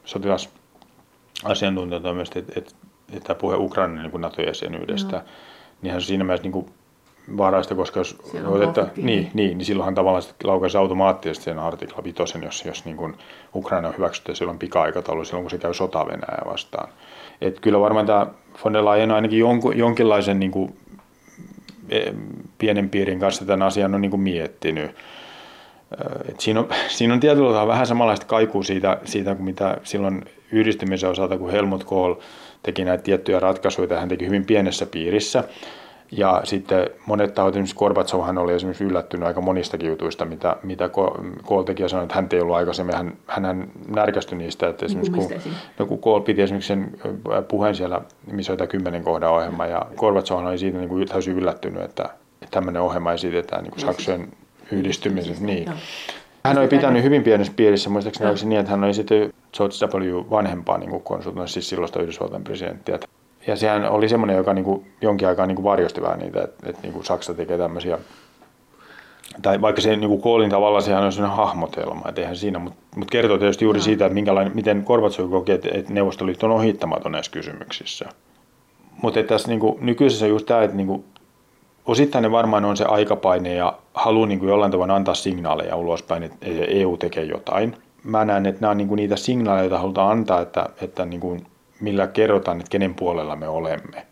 sotilasasiantuntijoita myös, että, että, että puhe Ukrainan niin NATO-jäsenyydestä, no. niin siinä mielessä niin vaarallista, koska jos otetta, niin, niin, niin silloinhan tavallaan laukaisi automaattisesti sen artikla vitosen, jos, jos niin kuin Ukraina on hyväksytty silloin pika-aikataulu, silloin kun se käy sota Venäjää vastaan. Et kyllä varmaan tämä von der Leyen ainakin jonkun, jonkinlaisen niin kuin, e, pienen piirin kanssa tämän asian on niin kuin miettinyt. Et siinä, on, siinä on tietyllä tavalla vähän samanlaista kaikua siitä, siitä kuin mitä silloin yhdistymisen osalta, kun Helmut Kohl teki näitä tiettyjä ratkaisuja, hän teki hyvin pienessä piirissä. Ja sitten monet tahot, esimerkiksi Gorbatsovhan oli esimerkiksi yllättynyt aika monistakin jutuista, mitä, mitä Kohl teki ja sanoi, että hän ei ollut aikaisemmin, hän, hän närkästyi niistä. Että esimerkiksi kun, no, kun Kohl piti esimerkiksi sen puheen siellä, missä oli tämä kymmenen kohdan ohjelma, ja Gorbatsov oli siitä niin kuin täysin yllättynyt, että, että tämmöinen ohjelma esitetään niin kuin Saksojen yhdistymisessä. Niin. Hän oli pitänyt hyvin pienessä piirissä, muistaakseni no. niin, että hän oli sitten George W. vanhempaa niin konsultoinut, siis silloista Yhdysvaltain presidenttiä ja sehän oli semmoinen, joka niin kuin jonkin aikaa niin kuin varjosti vähän niitä, että, että niin kuin Saksa tekee tämmöisiä, tai vaikka se niin Koolin tavalla sehän on sellainen hahmotelma, että eihän siinä, mutta, mutta kertoo tietysti juuri no. siitä, että minkälainen, miten Gorbachev koki, että, että Neuvostoliitto on ohittamaton näissä kysymyksissä. Mutta tässä niin kuin, nykyisessä just tämä, että niin kuin, osittain ne varmaan on se aikapaine ja halu niin kuin jollain tavalla antaa signaaleja ulospäin, että EU tekee jotain. Mä näen, että nämä on niin kuin niitä signaaleja, joita halutaan antaa, että, että niin kuin millä kerrotaan, että kenen puolella me olemme.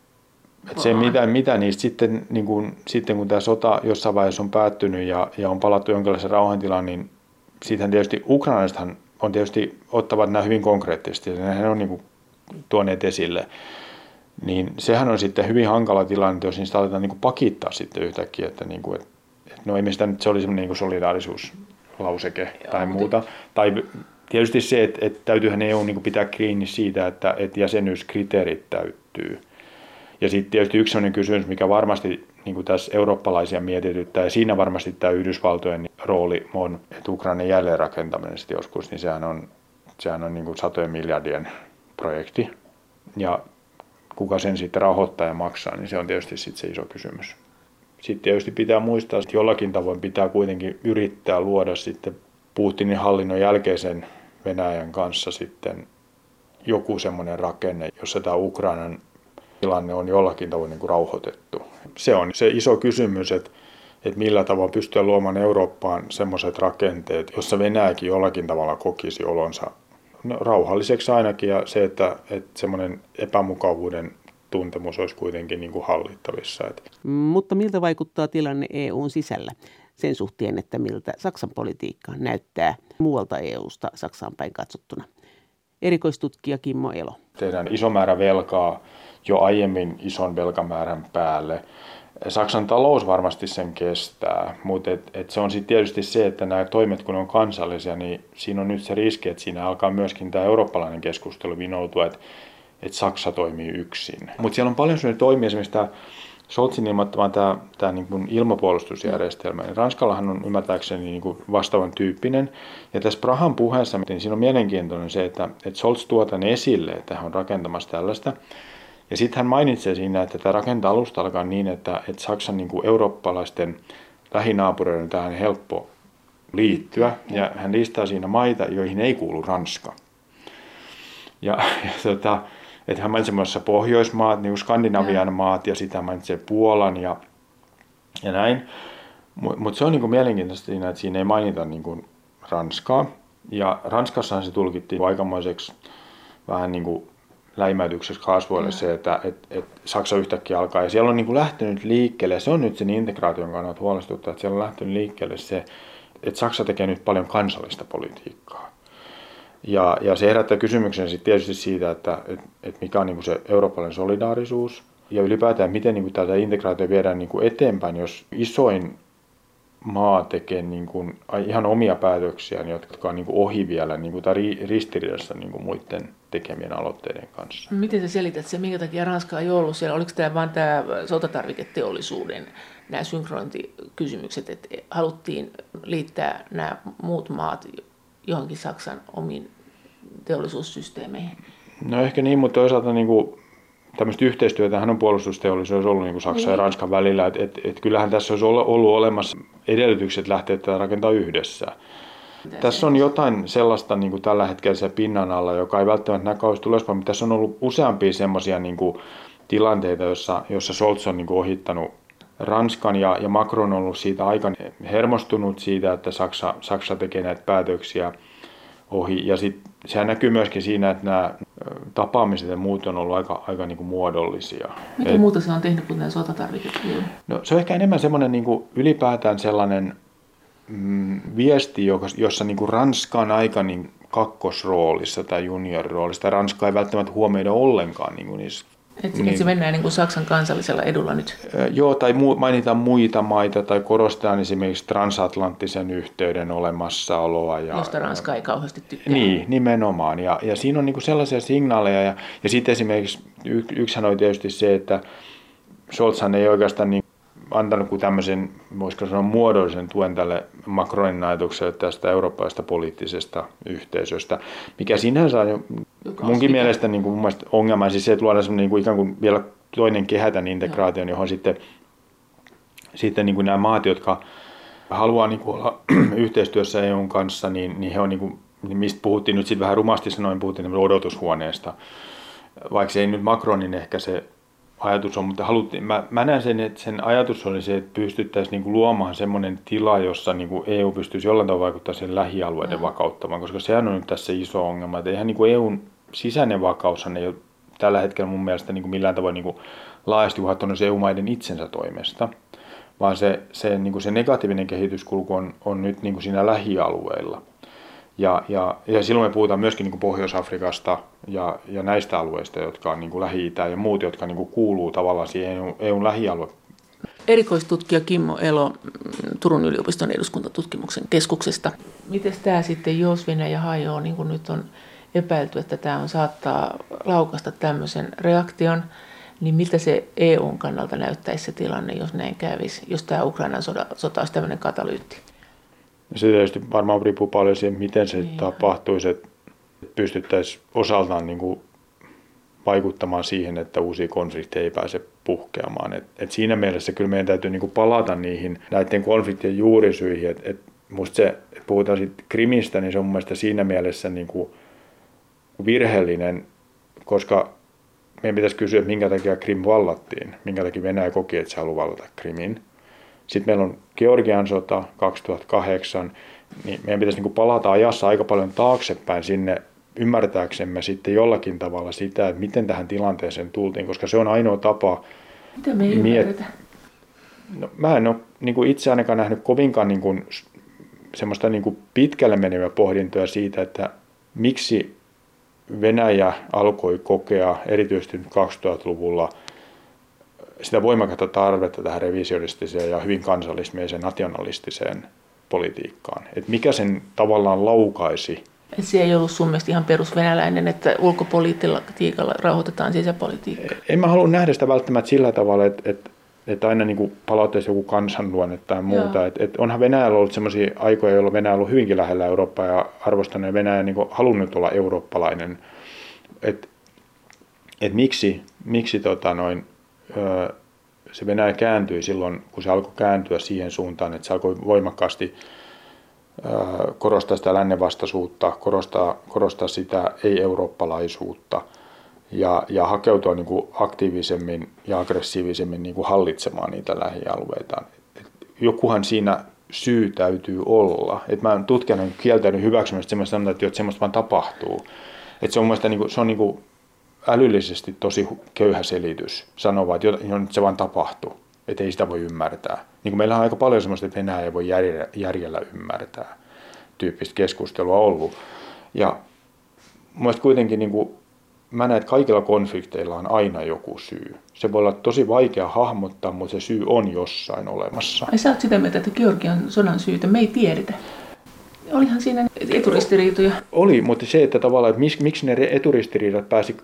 Et se, mitä, mitä niistä sitten, niin kun, sitten kun tämä sota jossain vaiheessa on päättynyt ja, ja on palattu jonkinlaisen rauhantilaan, niin siitähän tietysti ukrainalaisethan on tietysti ottavat nämä hyvin konkreettisesti ja nehän on niin kuin tuoneet esille. Niin sehän on sitten hyvin hankala tilanne, jos niistä aletaan niin kuin pakittaa sitten yhtäkkiä, että, niin kuin, että, että no ei mistä se oli semmoinen niin solidaarisuuslauseke Joo, tai muuta. Tai Tietysti se, että, että täytyyhän EU niin pitää kiinni siitä, että, että jäsenyyskriteerit täyttyy. Ja sitten tietysti yksi sellainen kysymys, mikä varmasti niin kuin tässä eurooppalaisia mietityttää, ja siinä varmasti tämä Yhdysvaltojen rooli on, että Ukrainan jälleenrakentaminen sitten joskus, niin sehän on, sehän on niin kuin satojen miljardien projekti. Ja kuka sen sitten rahoittaa ja maksaa, niin se on tietysti sitten se iso kysymys. Sitten tietysti pitää muistaa, että jollakin tavoin pitää kuitenkin yrittää luoda sitten Putinin hallinnon jälkeisen Venäjän kanssa sitten joku semmoinen rakenne, jossa tämä Ukrainan tilanne on jollakin tavoin niin kuin rauhoitettu. Se on se iso kysymys, että, että millä tavalla pystyä luomaan Eurooppaan semmoiset rakenteet, jossa Venäjäkin jollakin tavalla kokisi olonsa no, rauhalliseksi ainakin ja se, että, että semmoinen epämukavuuden tuntemus olisi kuitenkin niin kuin hallittavissa. Mutta miltä vaikuttaa tilanne EUn sisällä? Sen suhteen, että miltä Saksan politiikka näyttää muualta EUsta Saksaan päin katsottuna. Erikoistutkija Kimmo Elo. Tehdään iso määrä velkaa jo aiemmin ison velkamäärän päälle. Saksan talous varmasti sen kestää, mutta et, et se on sitten tietysti se, että nämä toimet kun on kansallisia, niin siinä on nyt se riski, että siinä alkaa myöskin tämä eurooppalainen keskustelu vinoutua, että et Saksa toimii yksin. Mutta siellä on paljon sellaisia toimia, esimerkiksi tämä Scholzin ilmoittama tämä, tämä niin kuin ilmapuolustusjärjestelmä, niin Ranskallahan on ymmärtääkseni niin kuin vastaavan tyyppinen. Ja tässä Prahan puheessa, niin siinä on mielenkiintoinen se, että, että Scholz tuo tämän esille, että hän on rakentamassa tällaista. Ja sitten hän mainitsee siinä, että tämä rakentaa alusta alkaa niin, että, että Saksan niin kuin eurooppalaisten lähinaapureiden tähän helppo liittyä. Ja hän listaa siinä maita, joihin ei kuulu Ranska. Ja, ja tota, että hän mainitsi muassa Pohjoismaat, niin kuin Skandinavian ja. maat ja sitä mainitsee Puolan ja, ja näin. Mutta mut se on niin kuin mielenkiintoista siinä, että siinä ei mainita niin kuin Ranskaa. Ja Ranskassahan se tulkittiin aikamoiseksi vähän niin kuin läimäytykseksi kasvoille mm. se, että et, et Saksa yhtäkkiä alkaa. Ja siellä on niin kuin lähtenyt liikkeelle, se on nyt sen integraation kannalta huolestuttaa, että siellä on lähtenyt liikkeelle se, että Saksa tekee nyt paljon kansallista politiikkaa. Ja, ja se herättää kysymyksen sitten tietysti siitä, että et, et mikä on niin se eurooppalainen solidaarisuus ja ylipäätään miten niin tätä integraatiota viedään niin eteenpäin, jos isoin maa tekee niin kuin ihan omia päätöksiä, jotka on niin kuin ohi vielä niin kuin, tai ristiriidassa niin kuin muiden tekemien aloitteiden kanssa. Miten sä selität se, minkä takia Ranska ei ollut siellä? Oliko tämä vain tämä sotatarviketeollisuuden nämä synkronointikysymykset, että haluttiin liittää nämä muut maat johonkin Saksan omiin teollisuussysteemeihin? No ehkä niin, mutta toisaalta niin kuin, tämmöistä yhteistyötä on puolustusteollisuus ollut niin kuin Saksan niin. ja Ranskan välillä. että et, et kyllähän tässä olisi ollut olemassa edellytykset lähteä tätä rakentaa yhdessä. Mitä tässä on jotain sellaista niin kuin tällä hetkellä se pinnan alla, joka ei välttämättä näy kauheasti ulospäin, mutta tässä on ollut useampia semmoisia niin tilanteita, joissa, joissa Scholz on niin kuin ohittanut Ranskan ja, ja Macron on ollut siitä aika hermostunut siitä, että Saksa, Saksa tekee näitä päätöksiä ohi. Ja sit, sehän näkyy myöskin siinä, että nämä tapaamiset ja muut on ollut aika, aika niin kuin muodollisia. Mitä Et, muuta se on tehnyt kuin nämä sotatarvikkeet? No, se on ehkä enemmän semmoinen niin kuin ylipäätään sellainen mm, viesti, jossa niin kuin Ranska on aika niin kakkosroolissa tai juniorroolissa. Ranska ei välttämättä huomioida ollenkaan niin kuin niissä et, niin. et se mennään niin kuin Saksan kansallisella edulla nyt. Joo, tai mu- mainitaan muita maita tai korostetaan esimerkiksi transatlanttisen yhteyden olemassaoloa. Ja, Josta Ranska ei kauheasti tykkää. Niin, nimenomaan. Ja, ja siinä on niin kuin sellaisia signaaleja. Ja, ja sitten esimerkiksi y- yksihän oli tietysti se, että Scholzhan ei oikeastaan niin antanut kuin tämmöisen, voisiko sanoa muodollisen tuen tälle Macronin ajatukselle tästä eurooppalaisesta poliittisesta yhteisöstä, mikä sinänsä on jo munkin mielestä niin kuin mun mielestä ongelma, siis se, että luodaan semmoinen niin kuin ikään kuin vielä toinen kehätän integraation, johon sitten, sitten niin kuin nämä maat, jotka haluaa niin kuin olla yhteistyössä EUn kanssa, niin, niin he on niin kuin, mistä puhuttiin nyt sitten vähän rumasti sanoin, puhuttiin odotushuoneesta, vaikka se ei nyt Macronin ehkä se ajatus on, mutta haluttiin, mä, mä näen sen, että sen ajatus oli se, että pystyttäisiin niinku luomaan semmoinen tila, jossa niinku EU pystyisi jollain tavalla vaikuttaa sen lähialueiden no. vakauttamaan, koska sehän on nyt tässä iso ongelma, että eihän niinku EUn sisäinen vakaus ei ole tällä hetkellä mun mielestä niinku millään tavoin niinku laajasti uhattunut EU-maiden itsensä toimesta, vaan se, se, niinku se negatiivinen kehityskulku on, on nyt niinku siinä lähialueilla. Ja, ja, ja silloin me puhutaan myöskin niin kuin Pohjois-Afrikasta ja, ja näistä alueista, jotka on niin kuin Lähi-Itä ja muut, jotka niin kuin kuuluu tavallaan siihen EUn, EUn lähialue. Erikoistutkija Kimmo Elo Turun yliopiston eduskuntatutkimuksen keskuksesta. Miten tämä sitten, jos Venäjä hajoaa, niin kuin nyt on epäilty, että tämä on saattaa laukasta tämmöisen reaktion, niin miltä se EUn kannalta näyttäisi se tilanne, jos näin kävisi, jos tämä Ukrainan sota, sota olisi tämmöinen katalyytti? Se tietysti varmaan riippuu paljon siihen, miten se niin. tapahtuisi, että pystyttäisiin osaltaan niin kuin vaikuttamaan siihen, että uusia konflikteja ei pääse puhkeamaan. Et, et siinä mielessä kyllä meidän täytyy niin kuin palata niihin näiden konfliktien juurisyihin. Et, et musta se, että puhutaan siitä Krimistä, niin se on mun mielestä siinä mielessä niin kuin virheellinen, koska meidän pitäisi kysyä, että minkä takia Krim vallattiin, minkä takia Venäjä koki, että se haluaa vallata Krimin. Sitten meillä on Georgian sota 2008, niin meidän pitäisi niin palata ajassa aika paljon taaksepäin sinne ymmärtääksemme sitten jollakin tavalla sitä, että miten tähän tilanteeseen tultiin, koska se on ainoa tapa. Mitä me miet- no, mä en ole niin kuin itse ainakaan nähnyt kovinkaan niin kuin, semmoista niin kuin pitkälle menevää pohdintoa siitä, että miksi Venäjä alkoi kokea erityisesti 2000-luvulla – sitä voimakasta tarvetta tähän revisionistiseen ja hyvin kansallismieseen nationalistiseen politiikkaan. Et mikä sen tavallaan laukaisi? Se ei ollut sun mielestä ihan perusvenäläinen, että ulkopolitiikalla rahoitetaan sisäpolitiikkaa? En mä halua nähdä sitä välttämättä sillä tavalla, että, että, että aina niin palauttaisi joku kansanluonne tai muuta. Et, et onhan Venäjällä ollut sellaisia aikoja, jolloin Venäjä on ollut hyvinkin lähellä Eurooppaa ja arvostanut ja Venäjä niin halunnut olla eurooppalainen. Et, et miksi, miksi tota noin, se Venäjä kääntyi silloin, kun se alkoi kääntyä siihen suuntaan, että se alkoi voimakkaasti korostaa sitä lännevastaisuutta, korostaa, korostaa sitä ei-eurooppalaisuutta ja, ja hakeutua niin kuin aktiivisemmin ja aggressiivisemmin niin kuin hallitsemaan niitä lähialueita. Jokuhan siinä syy täytyy olla. Et mä tutkijana kieltänyt hyväksymästä semmoista, että semmoista vaan tapahtuu. Et se on, mielestäni, niin kuin, se on niin kuin älyllisesti tosi köyhä selitys sanoa, että nyt se vaan tapahtuu, että ei sitä voi ymmärtää. Niin kuin meillä on aika paljon sellaista, että Venäjä ei voi järjellä, järjellä ymmärtää tyyppistä keskustelua ollut. Ja mielestäni kuitenkin niin kuin, mä näen, että kaikilla konflikteilla on aina joku syy. Se voi olla tosi vaikea hahmottaa, mutta se syy on jossain olemassa. Ai sä oot sitä mieltä, että Georgian sodan syytä me ei tiedetä? Olihan siinä eturistiriitoja. Oli, mutta se, että tavallaan, että miksi, miksi ne eturistiriidat pääsi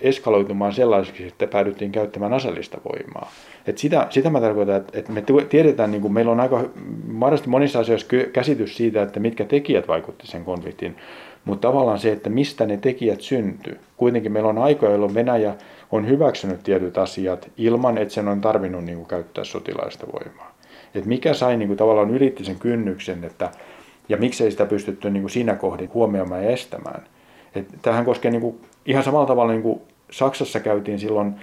eskaloitumaan sellaisiksi, että päädyttiin käyttämään aseellista voimaa. Et sitä, sitä mä tarkoitan, että, että me tiedetään, niin kuin meillä on aika mahdollisesti monissa asioissa käsitys siitä, että mitkä tekijät vaikutti sen konfliktin, mutta tavallaan se, että mistä ne tekijät syntyy. Kuitenkin meillä on aikoja, jolloin Venäjä on hyväksynyt tietyt asiat ilman, että sen on tarvinnut niin kuin, käyttää sotilaista voimaa. Et mikä sai niin kuin, tavallaan ylitti sen kynnyksen, että, ja miksei sitä pystytty niin kuin, siinä kohdin huomioimaan ja estämään. Et tähän koskee niin kuin, ihan samalla tavalla niin kuin Saksassa käytiin silloin,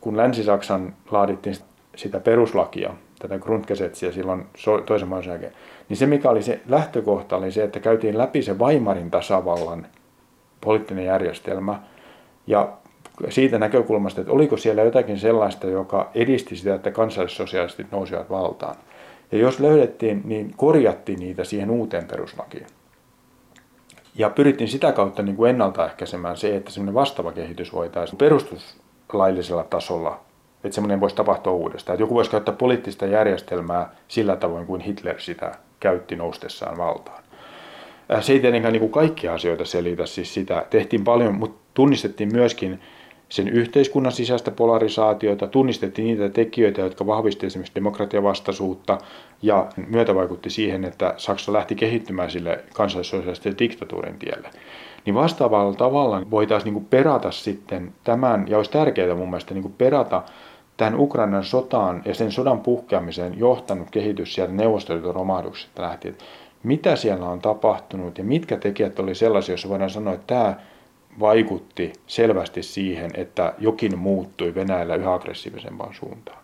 kun Länsi-Saksan laadittiin sitä peruslakia, tätä Grundgesetziä silloin toisen maailman jälkeen, niin se mikä oli se lähtökohta oli se, että käytiin läpi se Weimarin tasavallan poliittinen järjestelmä ja siitä näkökulmasta, että oliko siellä jotakin sellaista, joka edisti sitä, että kansallissosiaalistit nousivat valtaan. Ja jos löydettiin, niin korjattiin niitä siihen uuteen peruslakiin. Ja pyrittiin sitä kautta niin kuin ennaltaehkäisemään se, että semmoinen vastaava kehitys voitaisiin perustuslaillisella tasolla, että semmoinen voisi tapahtua uudestaan. Että joku voisi käyttää poliittista järjestelmää sillä tavoin kuin Hitler sitä käytti noustessaan valtaan. Se ei tietenkään niin kuin kaikkia asioita selitä, siis sitä tehtiin paljon, mutta tunnistettiin myöskin sen yhteiskunnan sisäistä polarisaatiota, tunnistettiin niitä tekijöitä, jotka vahvistivat esimerkiksi demokratiavastaisuutta ja myötävaikutti siihen, että Saksa lähti kehittymään sille kansallissosiaalisten diktatuurin tielle. Niin vastaavalla tavalla voitaisiin niin perata sitten tämän, ja olisi tärkeää mun mielestä niin perata tämän Ukrainan sotaan ja sen sodan puhkeamiseen johtanut kehitys sieltä Neuvostoliiton romahduksesta lähtien. Mitä siellä on tapahtunut ja mitkä tekijät oli sellaisia, joissa voidaan sanoa, että tämä vaikutti selvästi siihen, että jokin muuttui Venäjällä yhä aggressiivisempaan suuntaan.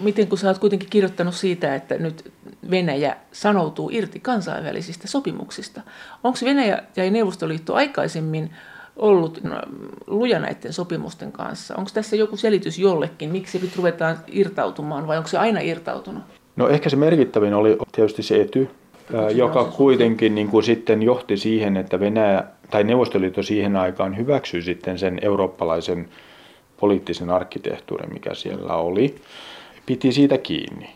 Miten kun sä oot kuitenkin kirjoittanut siitä, että nyt Venäjä sanoutuu irti kansainvälisistä sopimuksista. Onko Venäjä ja Neuvostoliitto aikaisemmin ollut no, luja näiden sopimusten kanssa? Onko tässä joku selitys jollekin, miksi nyt ruvetaan irtautumaan vai onko se aina irtautunut? No ehkä se merkittävin oli tietysti se ety, joka kuitenkin niin kuin sitten johti siihen, että Venäjä tai Neuvostoliitto siihen aikaan hyväksyi sitten sen eurooppalaisen poliittisen arkkitehtuurin, mikä siellä oli. Piti siitä kiinni.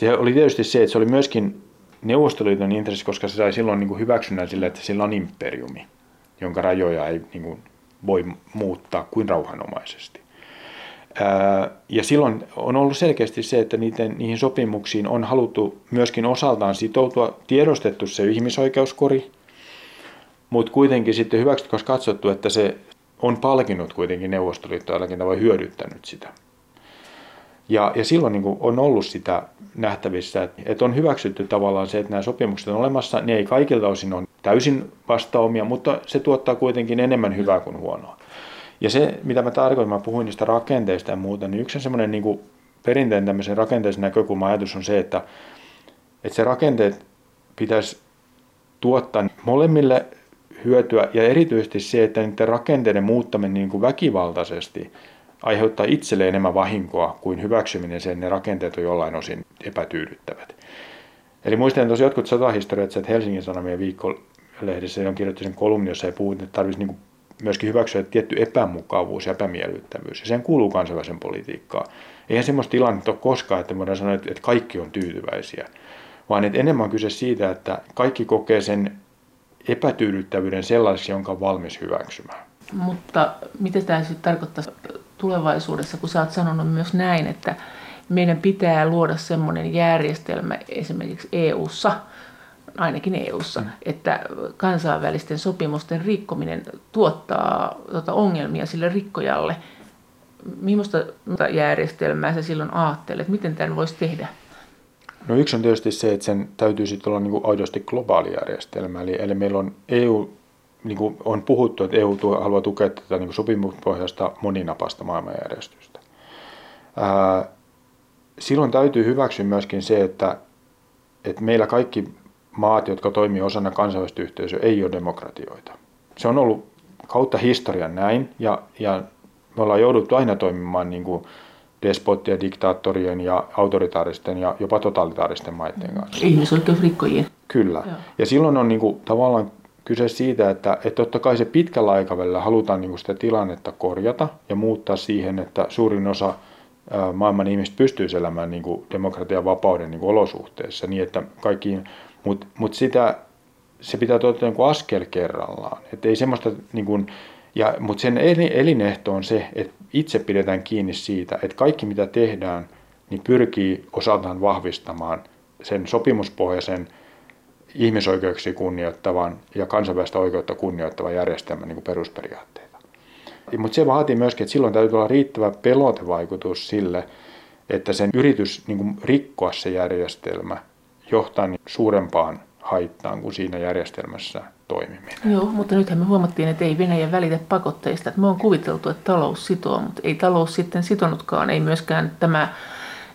Se oli tietysti se, että se oli myöskin Neuvostoliiton intressi, koska se sai silloin niin kuin hyväksynnän sille, että sillä on imperiumi, jonka rajoja ei niin kuin voi muuttaa kuin rauhanomaisesti. Ja silloin on ollut selkeästi se, että niiden, niihin sopimuksiin on haluttu myöskin osaltaan sitoutua, tiedostettu se ihmisoikeuskori, mutta kuitenkin sitten hyväksytty, koska katsottu, että se on palkinnut kuitenkin Neuvostoliittoa jollakin tavoin hyödyttänyt sitä. Ja, ja silloin niin on ollut sitä nähtävissä, että, että on hyväksytty tavallaan se, että nämä sopimukset on olemassa. Ne ei kaikilta osin ole täysin vastaomia, mutta se tuottaa kuitenkin enemmän hyvää kuin huonoa. Ja se, mitä mä tarkoitan, mä puhuin niistä rakenteista ja muuta, niin yksi semmoinen niin perinteinen tämmöisen rakenteisen näkökulman ajatus on se, että, että se rakenteet pitäisi tuottaa molemmille hyötyä ja erityisesti se, että niiden rakenteiden muuttaminen niin kuin väkivaltaisesti aiheuttaa itselle enemmän vahinkoa kuin hyväksyminen sen, ne rakenteet on jollain osin epätyydyttävät. Eli muistan tosi jotkut sotahistoriat, että Helsingin Sanomien viikkolehdessä on kirjoittanut sen kolumni, jossa ei puhunut, että tarvitsisi niin myöskin hyväksyä tietty epämukavuus ja epämiellyttävyys. Ja sen kuuluu kansainvälisen politiikkaan. Eihän semmoista tilannetta ole koskaan, että voidaan sanoa, että kaikki on tyytyväisiä. Vaan että enemmän on kyse siitä, että kaikki kokee sen epätyydyttävyyden sellaiseksi, jonka on valmis hyväksymään. Mutta mitä tämä sitten tarkoittaa tulevaisuudessa, kun sä oot sanonut myös näin, että meidän pitää luoda semmoinen järjestelmä esimerkiksi EU-ssa, ainakin EU:ssa, mm. että kansainvälisten sopimusten rikkominen tuottaa tuota ongelmia sille rikkojalle. Millaista järjestelmää sä silloin ajattelet? Miten tämän voisi tehdä? No yksi on tietysti se, että sen täytyy sitten olla niin kuin aidosti globaali järjestelmä. Eli, eli meillä on EU, niin kuin on puhuttu, että EU tuo, haluaa tukea tätä niin sopimuspohjaista moninapasta maailmanjärjestystä. Ää, silloin täytyy hyväksyä myöskin se, että, että meillä kaikki maat, jotka toimii osana kansainvälistä yhteisöä, ei ole demokratioita. Se on ollut kautta historian näin, ja, ja me ollaan jouduttu aina toimimaan niin kuin despottien, diktaattorien ja autoritaaristen ja jopa totalitaaristen maiden kanssa. Ihmisoikeusrikkojien. Kyllä. Joo. Ja silloin on niin kuin, tavallaan kyse siitä, että, että totta kai se pitkällä aikavälillä halutaan niin kuin sitä tilannetta korjata ja muuttaa siihen, että suurin osa maailman ihmistä pystyy elämään niin kuin demokratian vapauden niin kuin olosuhteissa niin, että kaikkiin, mutta mut sitä se pitää toteuttaa niin askel kerrallaan. Että ei semmoista, niin kuin, ja, mutta sen elinehto on se, että itse pidetään kiinni siitä, että kaikki mitä tehdään, niin pyrkii osaltaan vahvistamaan sen sopimuspohjaisen ihmisoikeuksia kunnioittavan ja kansainvälistä oikeutta kunnioittavan järjestelmän niin perusperiaatteita. Mutta se vaatii myöskin, että silloin täytyy olla riittävä pelotevaikutus sille, että sen yritys niin rikkoa se järjestelmä johtaa niin suurempaan haittaan kuin siinä järjestelmässä toimiminen. Joo, mutta nythän me huomattiin, että ei Venäjä välitä pakotteista. Että me on kuviteltu, että talous sitoo, mutta ei talous sitten sitonutkaan. Ei myöskään tämä,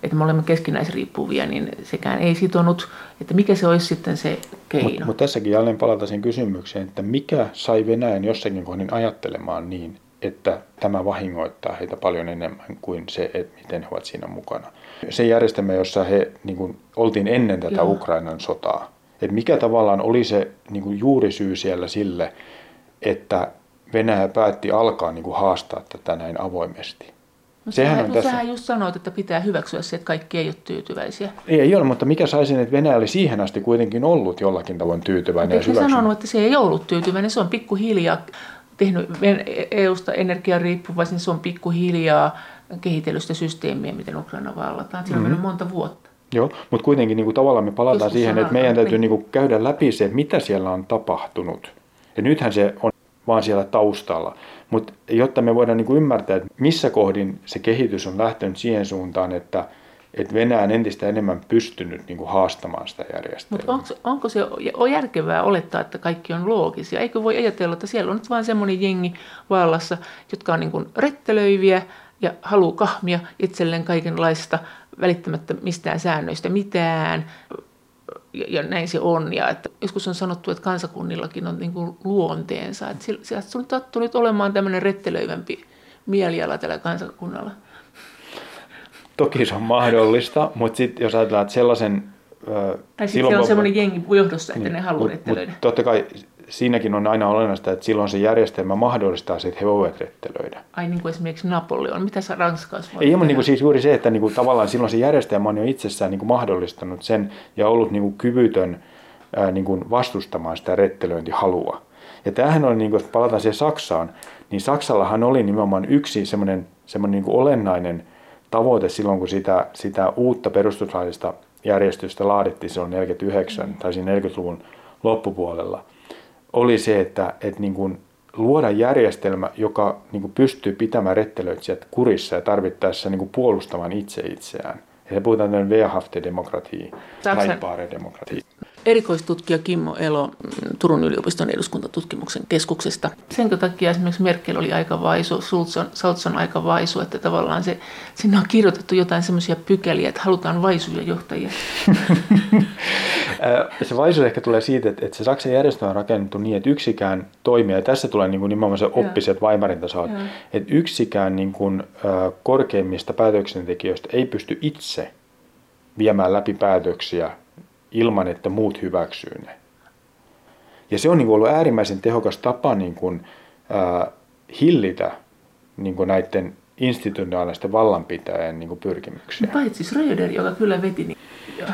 että me olemme keskinäisriippuvia, niin sekään ei sitonut. Että mikä se olisi sitten se keino? Mutta mut tässäkin jälleen palata sen kysymykseen, että mikä sai Venäjän jossakin kohdin ajattelemaan niin, että tämä vahingoittaa heitä paljon enemmän kuin se, että miten he ovat siinä mukana. Se järjestelmä, jossa he niin kuin, oltiin ennen tätä Joo. Ukrainan sotaa, että mikä tavallaan oli se niin kuin juurisyy siellä sille, että Venäjä päätti alkaa niin kuin haastaa tätä näin avoimesti. No Sehän on tässä... just sanoit, että pitää hyväksyä se, että kaikki ei ole tyytyväisiä. Ei, ei ole, mutta mikä sai sen, että Venäjä oli siihen asti kuitenkin ollut jollakin tavoin tyytyväinen mutta ja sanonut, että se ei ollut tyytyväinen, se on pikkuhiljaa tehnyt EU-sta energiariippuvaisen, se on pikkuhiljaa kehitellyt sitä systeemiä, miten Ukraina vallataan. Siinä on mm-hmm. mennyt monta vuotta. Joo, mutta kuitenkin niin kuin tavallaan me palataan Joskus siihen, että meidän täytyy niin kuin käydä läpi se, mitä siellä on tapahtunut. Ja nythän se on vaan siellä taustalla. Mutta jotta me voidaan niin kuin ymmärtää, että missä kohdin se kehitys on lähtenyt siihen suuntaan, että, että Venäjä on entistä enemmän pystynyt niin kuin haastamaan sitä järjestelmää. Mutta onko, onko se on järkevää olettaa, että kaikki on loogisia? Eikö voi ajatella, että siellä on nyt vain semmoinen jengi vallassa, jotka on niin kuin rettelöiviä ja haluaa kahmia itselleen kaikenlaista välittämättä mistään säännöistä mitään. Ja, ja näin se on. Ja että joskus on sanottu, että kansakunnillakin on niin kuin luonteensa. Että sieltä on tattu nyt olemaan tämmöinen rettelöivämpi mieliala tällä kansakunnalla. Toki se on mahdollista, mutta sitten jos ajatellaan, että sellaisen... Tai sitten siellä on semmoinen jengi johdossa, että niin, ne haluaa rettelöidä. Totta kai siinäkin on aina olennaista, että silloin se järjestelmä mahdollistaa se, että he voivat rettelöidä. Ai niin kuin esimerkiksi Napoleon. Mitä sä Ranskassa Ei, mutta niin kuin siis juuri se, että niin kuin tavallaan silloin se järjestelmä on jo itsessään niin kuin mahdollistanut sen ja ollut niin kuin kyvytön ää, niin kuin vastustamaan sitä rettelöintihalua. Ja tämähän oli, niin kuin, jos palataan siihen Saksaan, niin Saksallahan oli nimenomaan yksi semmoinen, semmoinen niin kuin olennainen tavoite silloin, kun sitä, sitä uutta perustuslaillista järjestystä laadittiin silloin 49 tai siinä 40-luvun loppupuolella – oli se, että, että niin kuin luoda järjestelmä, joka niin kuin pystyy pitämään rettelöitsijät kurissa ja tarvittaessa niin kuin puolustamaan itse itseään. Ja puhutaan tämmöinen wehrhafte demokratia, leitbare demokratia erikoistutkija Kimmo Elo mm, Turun yliopiston eduskuntatutkimuksen keskuksesta. Sen takia esimerkiksi Merkel oli aika vaisu, Schulz on, aika vaisu, että tavallaan se, sinne on kirjoitettu jotain semmoisia pykäliä, että halutaan vaisuja johtajia. se vaisuus ehkä tulee siitä, että, että se Saksan järjestelmä on rakennettu niin, että yksikään toimija, ja tässä tulee niin kuin nimenomaan se oppiset vaimarintasaat, että yksikään niin kuin, korkeimmista päätöksentekijöistä ei pysty itse viemään läpi päätöksiä ilman, että muut hyväksyy ne. Ja se on niin kuin ollut äärimmäisen tehokas tapa niin kuin, äh, hillitä niin kuin näiden institutionaalisten vallanpitäjien niin kuin pyrkimyksiä. Paitsi Schröder, joka kyllä veti, niin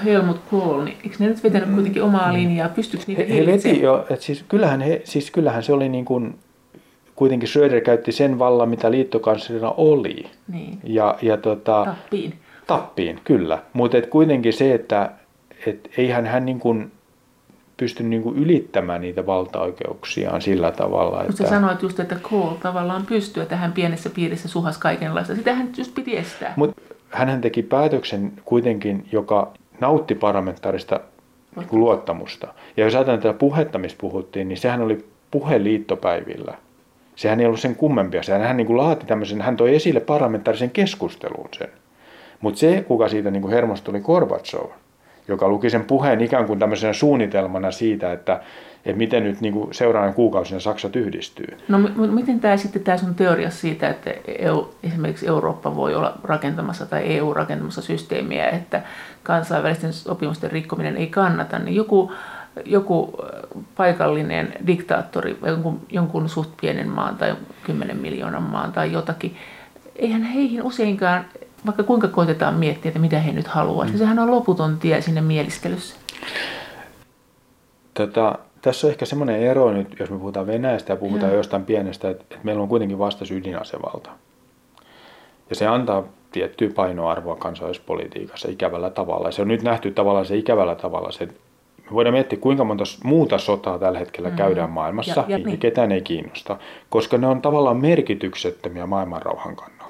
Helmut Kohl, niin eikö ne nyt vetänyt kuitenkin omaa mm. linjaa? Pystyykö niitä he, he veti jo, että siis kyllähän, he, siis kyllähän se oli niin kuin, kuitenkin Schröder käytti sen vallan, mitä liittokanslerina oli. Niin. Ja, ja tota, tappiin. Tappiin, kyllä. Mutta kuitenkin se, että et eihän hän niin kuin pysty niin kuin ylittämään niitä valtaoikeuksiaan sillä tavalla. Että... Mutta sä sanoit just, että Cole tavallaan pystyy tähän pienessä piirissä suhas kaikenlaista. Sitä hän just piti estää. Mutta hän teki päätöksen kuitenkin, joka nautti parlamentaarista niin luottamusta. Ja jos ajatellaan tätä puhetta, mistä puhuttiin, niin sehän oli puhe liittopäivillä. Sehän ei ollut sen kummempia. Sehän hän niin kuin laati tämmöisen, hän toi esille parlamentaarisen keskusteluun sen. Mutta se, kuka siitä niin kuin hermostui, oli Gorbachev joka luki sen puheen ikään kuin tämmöisenä suunnitelmana siitä, että, että miten nyt niin kuin seuraavana kuukausina Saksa yhdistyy. No miten tämä sitten tämä sun teoria siitä, että EU, esimerkiksi Eurooppa voi olla rakentamassa tai EU rakentamassa systeemiä, että kansainvälisten sopimusten rikkominen ei kannata, niin joku, joku paikallinen diktaattori, jonkun, jonkun suht pienen maan tai 10 miljoonan maan tai jotakin, eihän heihin useinkaan vaikka kuinka koitetaan miettiä, että mitä he nyt haluavat. Mm. Sehän on loputon tie sinne mieliskelyssä. Tota, tässä on ehkä semmoinen ero nyt, jos me puhutaan Venäjästä ja puhutaan Joo. jostain pienestä, että, että meillä on kuitenkin vasta ydinasevalta. Ja se antaa tiettyä painoarvoa kansallispolitiikassa ikävällä tavalla. Ja se on nyt nähty tavallaan se ikävällä tavalla. Se, me voidaan miettiä, kuinka monta muuta sotaa tällä hetkellä mm. käydään maailmassa, ja, ja, niin. ketään ei kiinnosta, koska ne on tavallaan merkityksettömiä maailmanrauhan kannalta.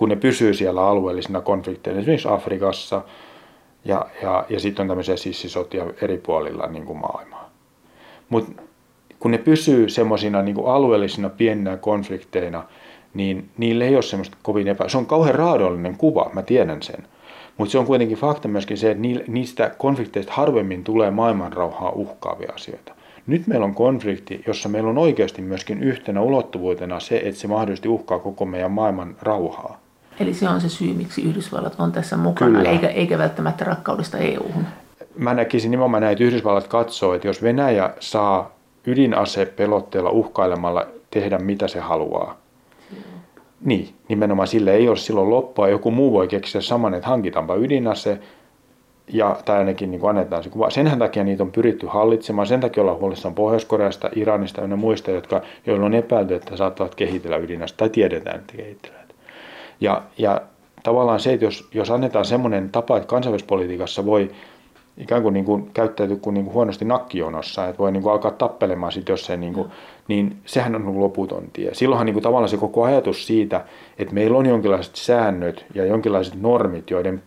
Kun ne pysyy siellä alueellisina konflikteina, esimerkiksi Afrikassa, ja, ja, ja sitten on tämmöisiä sissisotia eri puolilla niin kuin maailmaa. Mutta kun ne pysyy semmoisina niin alueellisina pieninä konflikteina, niin niille ei ole semmoista kovin epä... Se on kauhean raadollinen kuva, mä tiedän sen. Mutta se on kuitenkin fakta myöskin se, että niistä konflikteista harvemmin tulee maailmanrauhaa uhkaavia asioita. Nyt meillä on konflikti, jossa meillä on oikeasti myöskin yhtenä ulottuvuutena se, että se mahdollisesti uhkaa koko meidän maailman rauhaa. Eli se on se syy, miksi Yhdysvallat on tässä mukana, eikä, eikä välttämättä rakkaudesta EU-hun. Mä näkisin nimenomaan näin, että Yhdysvallat katsoo, että jos Venäjä saa ydinase pelotteella uhkailemalla tehdä mitä se haluaa, niin, nimenomaan sille ei ole silloin loppua. Joku muu voi keksiä saman, että hankitaanpa ydinase, ja, tai ainakin niin kuin annetaan se kuva. Senhän takia niitä on pyritty hallitsemaan. Sen takia ollaan huolissaan Pohjois-Koreasta, Iranista ja muista, jotka, joilla on epäilty, että saattavat kehitellä ydinase, tai tiedetään, että kehitellään. Ja, ja tavallaan se, että jos, jos annetaan semmoinen tapa, että kansainvälispolitiikassa voi ikään kuin, niin kuin käyttäytyy kuin, niin kuin huonosti nakkijonossa, että voi niin kuin alkaa tappelemaan sit, jos se, niin kuin, niin sehän on loputon tie. Silloinhan niin kuin tavallaan se koko ajatus siitä, että meillä on jonkinlaiset säännöt ja jonkinlaiset normit, joiden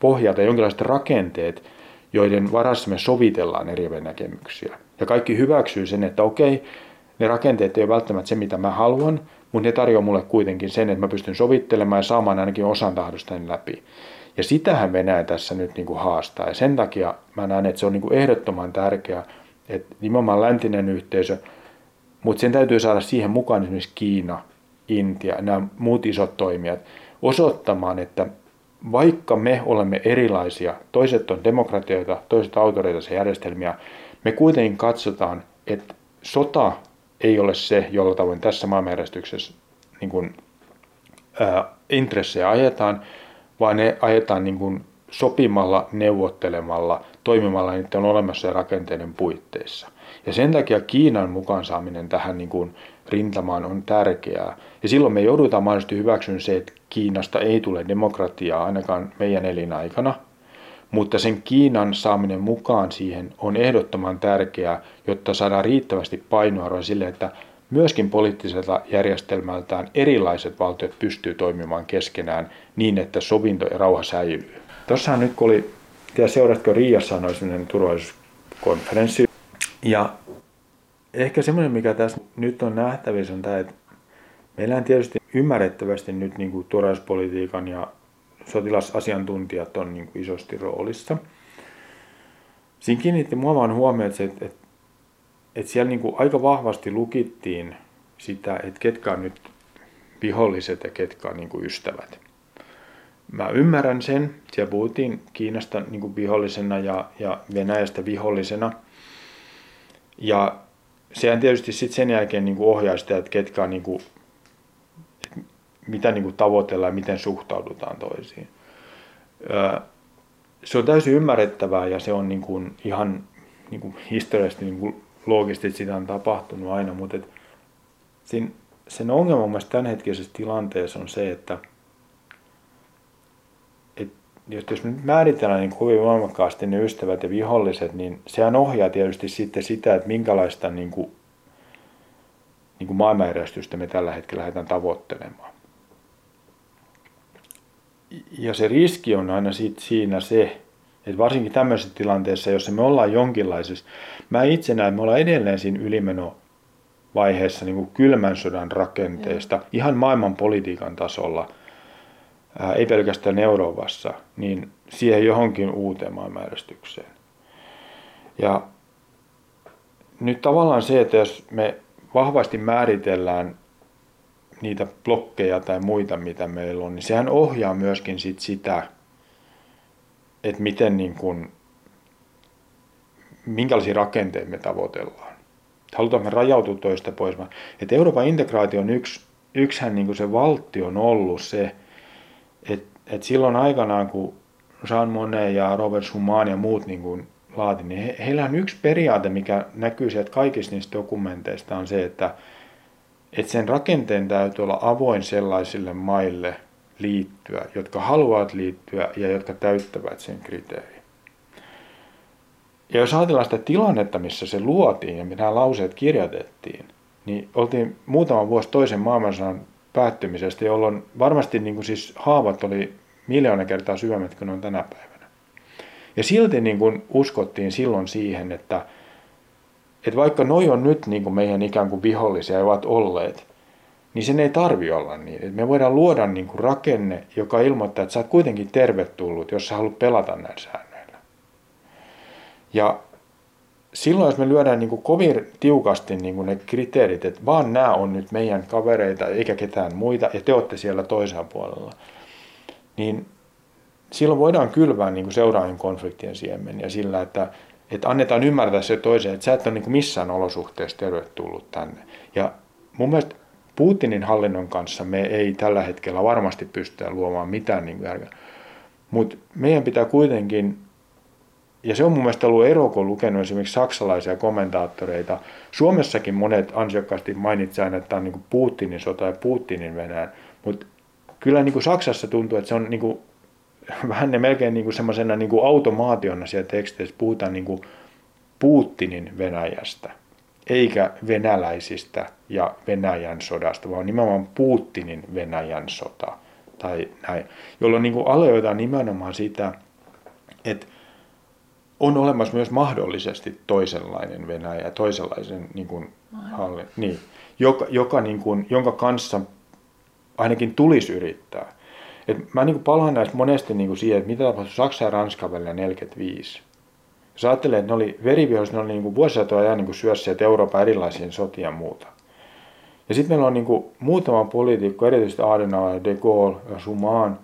pohjalta jonkinlaiset rakenteet, joiden varassa me sovitellaan eri näkemyksiä. Ja kaikki hyväksyy sen, että okei, ne rakenteet ei ole välttämättä se, mitä mä haluan, mutta ne tarjoaa mulle kuitenkin sen, että mä pystyn sovittelemaan ja saamaan ainakin osan tahdostani läpi. Ja sitähän Venäjä tässä nyt niin kuin haastaa. Ja sen takia mä näen, että se on niin kuin ehdottoman tärkeää, että nimenomaan läntinen yhteisö, mutta sen täytyy saada siihen mukaan esimerkiksi Kiina, Intia nämä muut isot toimijat osoittamaan, että vaikka me olemme erilaisia, toiset on demokratioita, toiset autoritaisia järjestelmiä, me kuitenkin katsotaan, että sota ei ole se, jolla tavoin tässä maailmanjärjestyksessä niin kuin, ää, intressejä ajetaan, vaan ne ajetaan niin kuin sopimalla, neuvottelemalla, toimimalla niiden olemassa rakenteiden puitteissa. Ja sen takia Kiinan mukaan saaminen tähän niin kuin rintamaan on tärkeää. Ja silloin me joudutaan mahdollisesti hyväksymään se, että Kiinasta ei tule demokratiaa ainakaan meidän elinaikana – mutta sen Kiinan saaminen mukaan siihen on ehdottoman tärkeää, jotta saadaan riittävästi painoarvoa sille, että myöskin poliittiselta järjestelmältään erilaiset valtiot pystyy toimimaan keskenään niin, että sovinto ja rauha säilyy. Tuossahan nyt kun oli, tiedä seuratko Riassa on sellainen turvallisuuskonferenssi, ja ehkä semmoinen, mikä tässä nyt on nähtävissä, on tämä, että meillä on tietysti ymmärrettävästi nyt niin kuin turvallisuuspolitiikan ja sotilasasiantuntijat on niin kuin isosti roolissa. Siinä kiinnitti mua vaan huomioon, että, että, että siellä niin kuin aika vahvasti lukittiin sitä, että ketkä on nyt viholliset ja ketkä on niin kuin ystävät. Mä ymmärrän sen. Siellä puhuttiin Kiinasta niin kuin vihollisena ja, ja Venäjästä vihollisena. Ja sehän tietysti sitten sen jälkeen niin kuin ohjaa sitä, että ketkä on niin kuin mitä niin kuin tavoitellaan ja miten suhtaudutaan toisiin. Se on täysin ymmärrettävää ja se on niin kuin ihan niin kuin historiallisesti niin kuin loogisesti, sitä on tapahtunut aina, mutta et sen, sen ongelma mun mielestä tämänhetkisessä tilanteessa on se, että et jos me määritellään niin kovin voimakkaasti ne ystävät ja viholliset, niin sehän ohjaa tietysti sitten sitä, että minkälaista niin kuin, niin kuin maailmanjärjestystä me tällä hetkellä lähdetään tavoittelemaan ja se riski on aina sit siinä se, että varsinkin tämmöisessä tilanteessa, jossa me ollaan jonkinlaisessa, mä itse näen, me ollaan edelleen siinä ylimenovaiheessa niin kuin kylmän sodan rakenteesta, mm. ihan maailman politiikan tasolla, ää, ei pelkästään Euroopassa, niin siihen johonkin uuteen maailmanjärjestykseen. Ja nyt tavallaan se, että jos me vahvasti määritellään niitä blokkeja tai muita, mitä meillä on, niin sehän ohjaa myöskin sit sitä, että miten niin kuin, minkälaisia rakenteita me tavoitellaan. Halutaan me rajautua toista pois. Että Euroopan integraatio on yksi, yksihän niin se valtti on ollut se, että, että silloin aikanaan, kun Jean Monnet ja Robert Schumann ja muut niin kuin laati, niin he, heillä on yksi periaate, mikä näkyy sieltä kaikista niistä dokumenteista, on se, että, että sen rakenteen täytyy olla avoin sellaisille maille liittyä, jotka haluavat liittyä ja jotka täyttävät sen kriteerin. Ja jos ajatellaan sitä tilannetta, missä se luotiin ja mitä lauseet kirjoitettiin, niin oltiin muutama vuosi toisen maailmansodan päättymisestä, jolloin varmasti niin kuin siis haavat oli miljoona kertaa syvemmät kuin on tänä päivänä. Ja silti niin kuin uskottiin silloin siihen, että, että vaikka noi on nyt niin kuin meidän ikään kuin vihollisia ja ovat olleet, niin sen ei tarvi olla niin. Että me voidaan luoda niin kuin rakenne, joka ilmoittaa, että sä oot kuitenkin tervetullut, jos sä haluat pelata näin säännöillä. Ja silloin, jos me lyödään niin kuin kovin tiukasti niin kuin ne kriteerit, että vaan nämä on nyt meidän kavereita eikä ketään muita, ja te olette siellä toisella puolella, niin silloin voidaan kylvää niin kuin seuraavien konfliktien siemeniä sillä, että, että annetaan ymmärtää se toiseen, että sä et ole niin missään olosuhteessa tervetullut tänne. Ja mun mielestä Putinin hallinnon kanssa me ei tällä hetkellä varmasti pystytä luomaan mitään niin järkeä. Mutta meidän pitää kuitenkin, ja se on mun mielestä ollut ero, kun lukenut esimerkiksi saksalaisia kommentaattoreita. Suomessakin monet ansiokkaasti mainitsevat, että tämä on niin Putinin sota ja Putinin Venäjä. Mutta kyllä niin kuin Saksassa tuntuu, että se on niin kuin, vähän ne melkein niin kuin semmoisena niin kuin automaationa siellä teksteissä puhutaan niin kuin Putinin Venäjästä, eikä venäläisistä ja Venäjän sodasta, vaan nimenomaan Putinin Venäjän sota tai näin, jolloin niin aleoidaan nimenomaan sitä, että on olemassa myös mahdollisesti toisenlainen Venäjä, toisenlaisen niin kuin, halli, niin, joka, joka, niin kuin, jonka kanssa ainakin tulisi yrittää. Et mä niin palaan näistä monesti niin siihen, että mitä tapahtui Saksa ja Ranska välillä 45. Jos ajattelee, että ne oli veriviholliset, ne oli niin vuosisatoja ajan niin syösseet Euroopan erilaisiin sotia ja muuta. Ja sitten meillä on niin muutama poliitikko, erityisesti Adenauer, de Gaulle ja Schumann,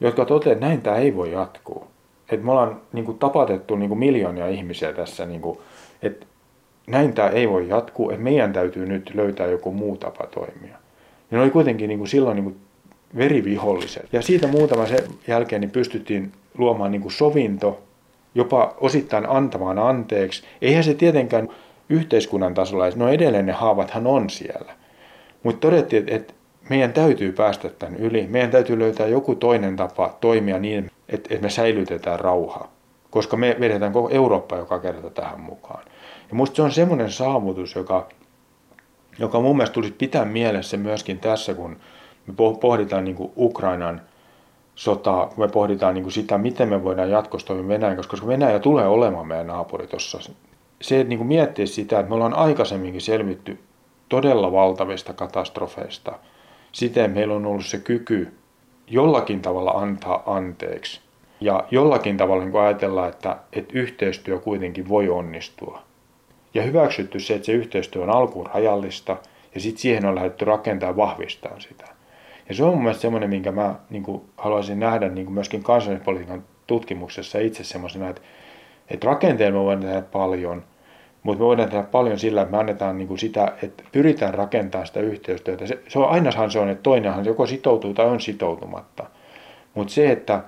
jotka toteavat, että näin tämä ei voi jatkuu. Että me ollaan niin kuin tapatettu niin kuin miljoonia ihmisiä tässä, niin kuin, että näin tämä ei voi jatkuu, että meidän täytyy nyt löytää joku muu tapa toimia. Ja ne oli kuitenkin niin kuin silloin niin kuin veriviholliset. Ja siitä muutama sen jälkeen niin pystyttiin luomaan niin kuin sovinto, jopa osittain antamaan anteeksi. Eihän se tietenkään yhteiskunnan tasolla, no edelleen ne haavathan on siellä. Mutta todettiin, että meidän täytyy päästä tämän yli. Meidän täytyy löytää joku toinen tapa toimia niin, että, että me säilytetään rauha. Koska me vedetään koko Eurooppa joka kerta tähän mukaan. Ja musta se on semmoinen saavutus, joka, joka mun mielestä tulisi pitää mielessä myöskin tässä, kun me pohditaan niin kuin Ukrainan sotaa, me pohditaan niin kuin sitä, miten me voidaan jatkossa toimia Venäjän koska Venäjä tulee olemaan meidän naapuri tuossa. Se, että niin kuin miettiä sitä, että me ollaan aikaisemminkin selvitty todella valtavista katastrofeista. Siten meillä on ollut se kyky jollakin tavalla antaa anteeksi. Ja jollakin tavalla niin ajatellaan, että, että yhteistyö kuitenkin voi onnistua. Ja hyväksytty se, että se yhteistyö on alkuun rajallista ja sitten siihen on lähdetty rakentamaan ja vahvistamaan sitä. Ja se on mun mielestä semmoinen, minkä mä niin kuin, haluaisin nähdä niin kuin myöskin kansallispolitiikan tutkimuksessa itse semmoisena, että, että rakenteen me voidaan tehdä paljon, mutta me voidaan tehdä paljon sillä, että me annetaan niin kuin sitä, että pyritään rakentamaan sitä yhteistyötä. Se, se on, ainahan se on, että toinenhan joko sitoutuu tai on sitoutumatta. Mutta se, että,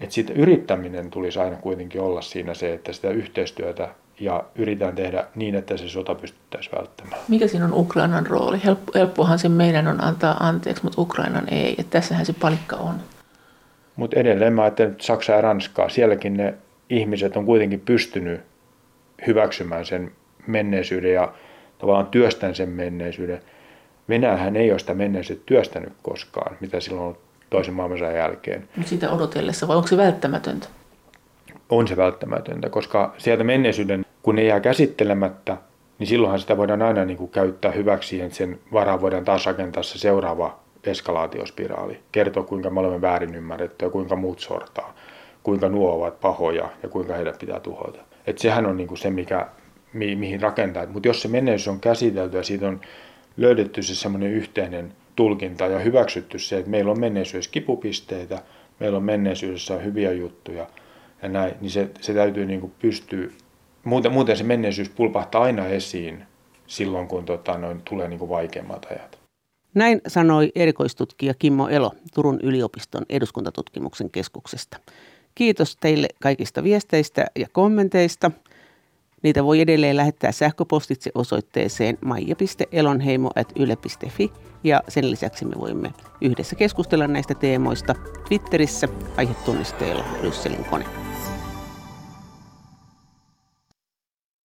että siitä yrittäminen tulisi aina kuitenkin olla siinä se, että sitä yhteistyötä ja yritetään tehdä niin, että se sota pystyttäisiin välttämään. Mikä siinä on Ukrainan rooli? Helppohan se meidän on antaa anteeksi, mutta Ukrainan ei. Että tässähän se palikka on. Mutta edelleen mä ajattelen, että Saksa ja Ranskaa, sielläkin ne ihmiset on kuitenkin pystynyt hyväksymään sen menneisyyden ja tavallaan työstän sen menneisyyden. Venäjähän ei ole sitä menneisyyttä työstänyt koskaan, mitä silloin on toisen maailmansodan jälkeen. Mutta sitä odotellessa, vai onko se välttämätöntä? On se välttämätöntä, koska sieltä menneisyyden, kun ne jää käsittelemättä, niin silloinhan sitä voidaan aina niin kuin käyttää hyväksi, että sen varaan voidaan taas rakentaa se seuraava eskalaatiospiraali. Kertoa, kuinka me olemme väärin ymmärrettyä, kuinka muut sortaa, kuinka nuo ovat pahoja ja kuinka heidät pitää tuhota. Et sehän on niin kuin se, mikä, mi, mihin rakentaa. Mutta jos se menneisyys on käsitelty ja siitä on löydetty se semmoinen yhteinen tulkinta ja hyväksytty se, että meillä on menneisyydessä kipupisteitä, meillä on menneisyydessä hyviä juttuja – ja näin, niin se, se täytyy niin kuin pystyä, muuten, muuten se menneisyys pulpahtaa aina esiin silloin, kun tota, noin, tulee niin kuin vaikeammat ajat. Näin sanoi erikoistutkija Kimmo Elo Turun yliopiston eduskuntatutkimuksen keskuksesta. Kiitos teille kaikista viesteistä ja kommenteista. Niitä voi edelleen lähettää sähköpostitse osoitteeseen maija.elonheimo.yle.fi ja sen lisäksi me voimme yhdessä keskustella näistä teemoista Twitterissä aihetunnisteilla Brysselin kone.